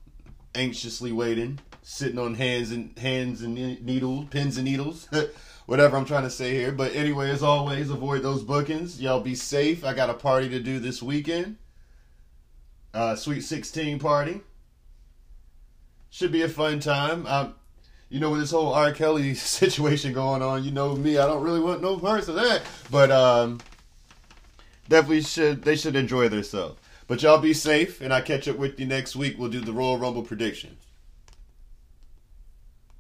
anxiously waiting, sitting on hands and hands and needles, pins and needles, whatever I'm trying to say here. But anyway, as always, avoid those bookings. Y'all be safe. I got a party to do this weekend. Uh, Sweet 16 party. Should be a fun time. Um, you know, with this whole R. Kelly situation going on, you know me, I don't really want no parts of that. But um, definitely should they should enjoy themselves. But y'all be safe, and I'll catch up with you next week. We'll do the Royal Rumble predictions.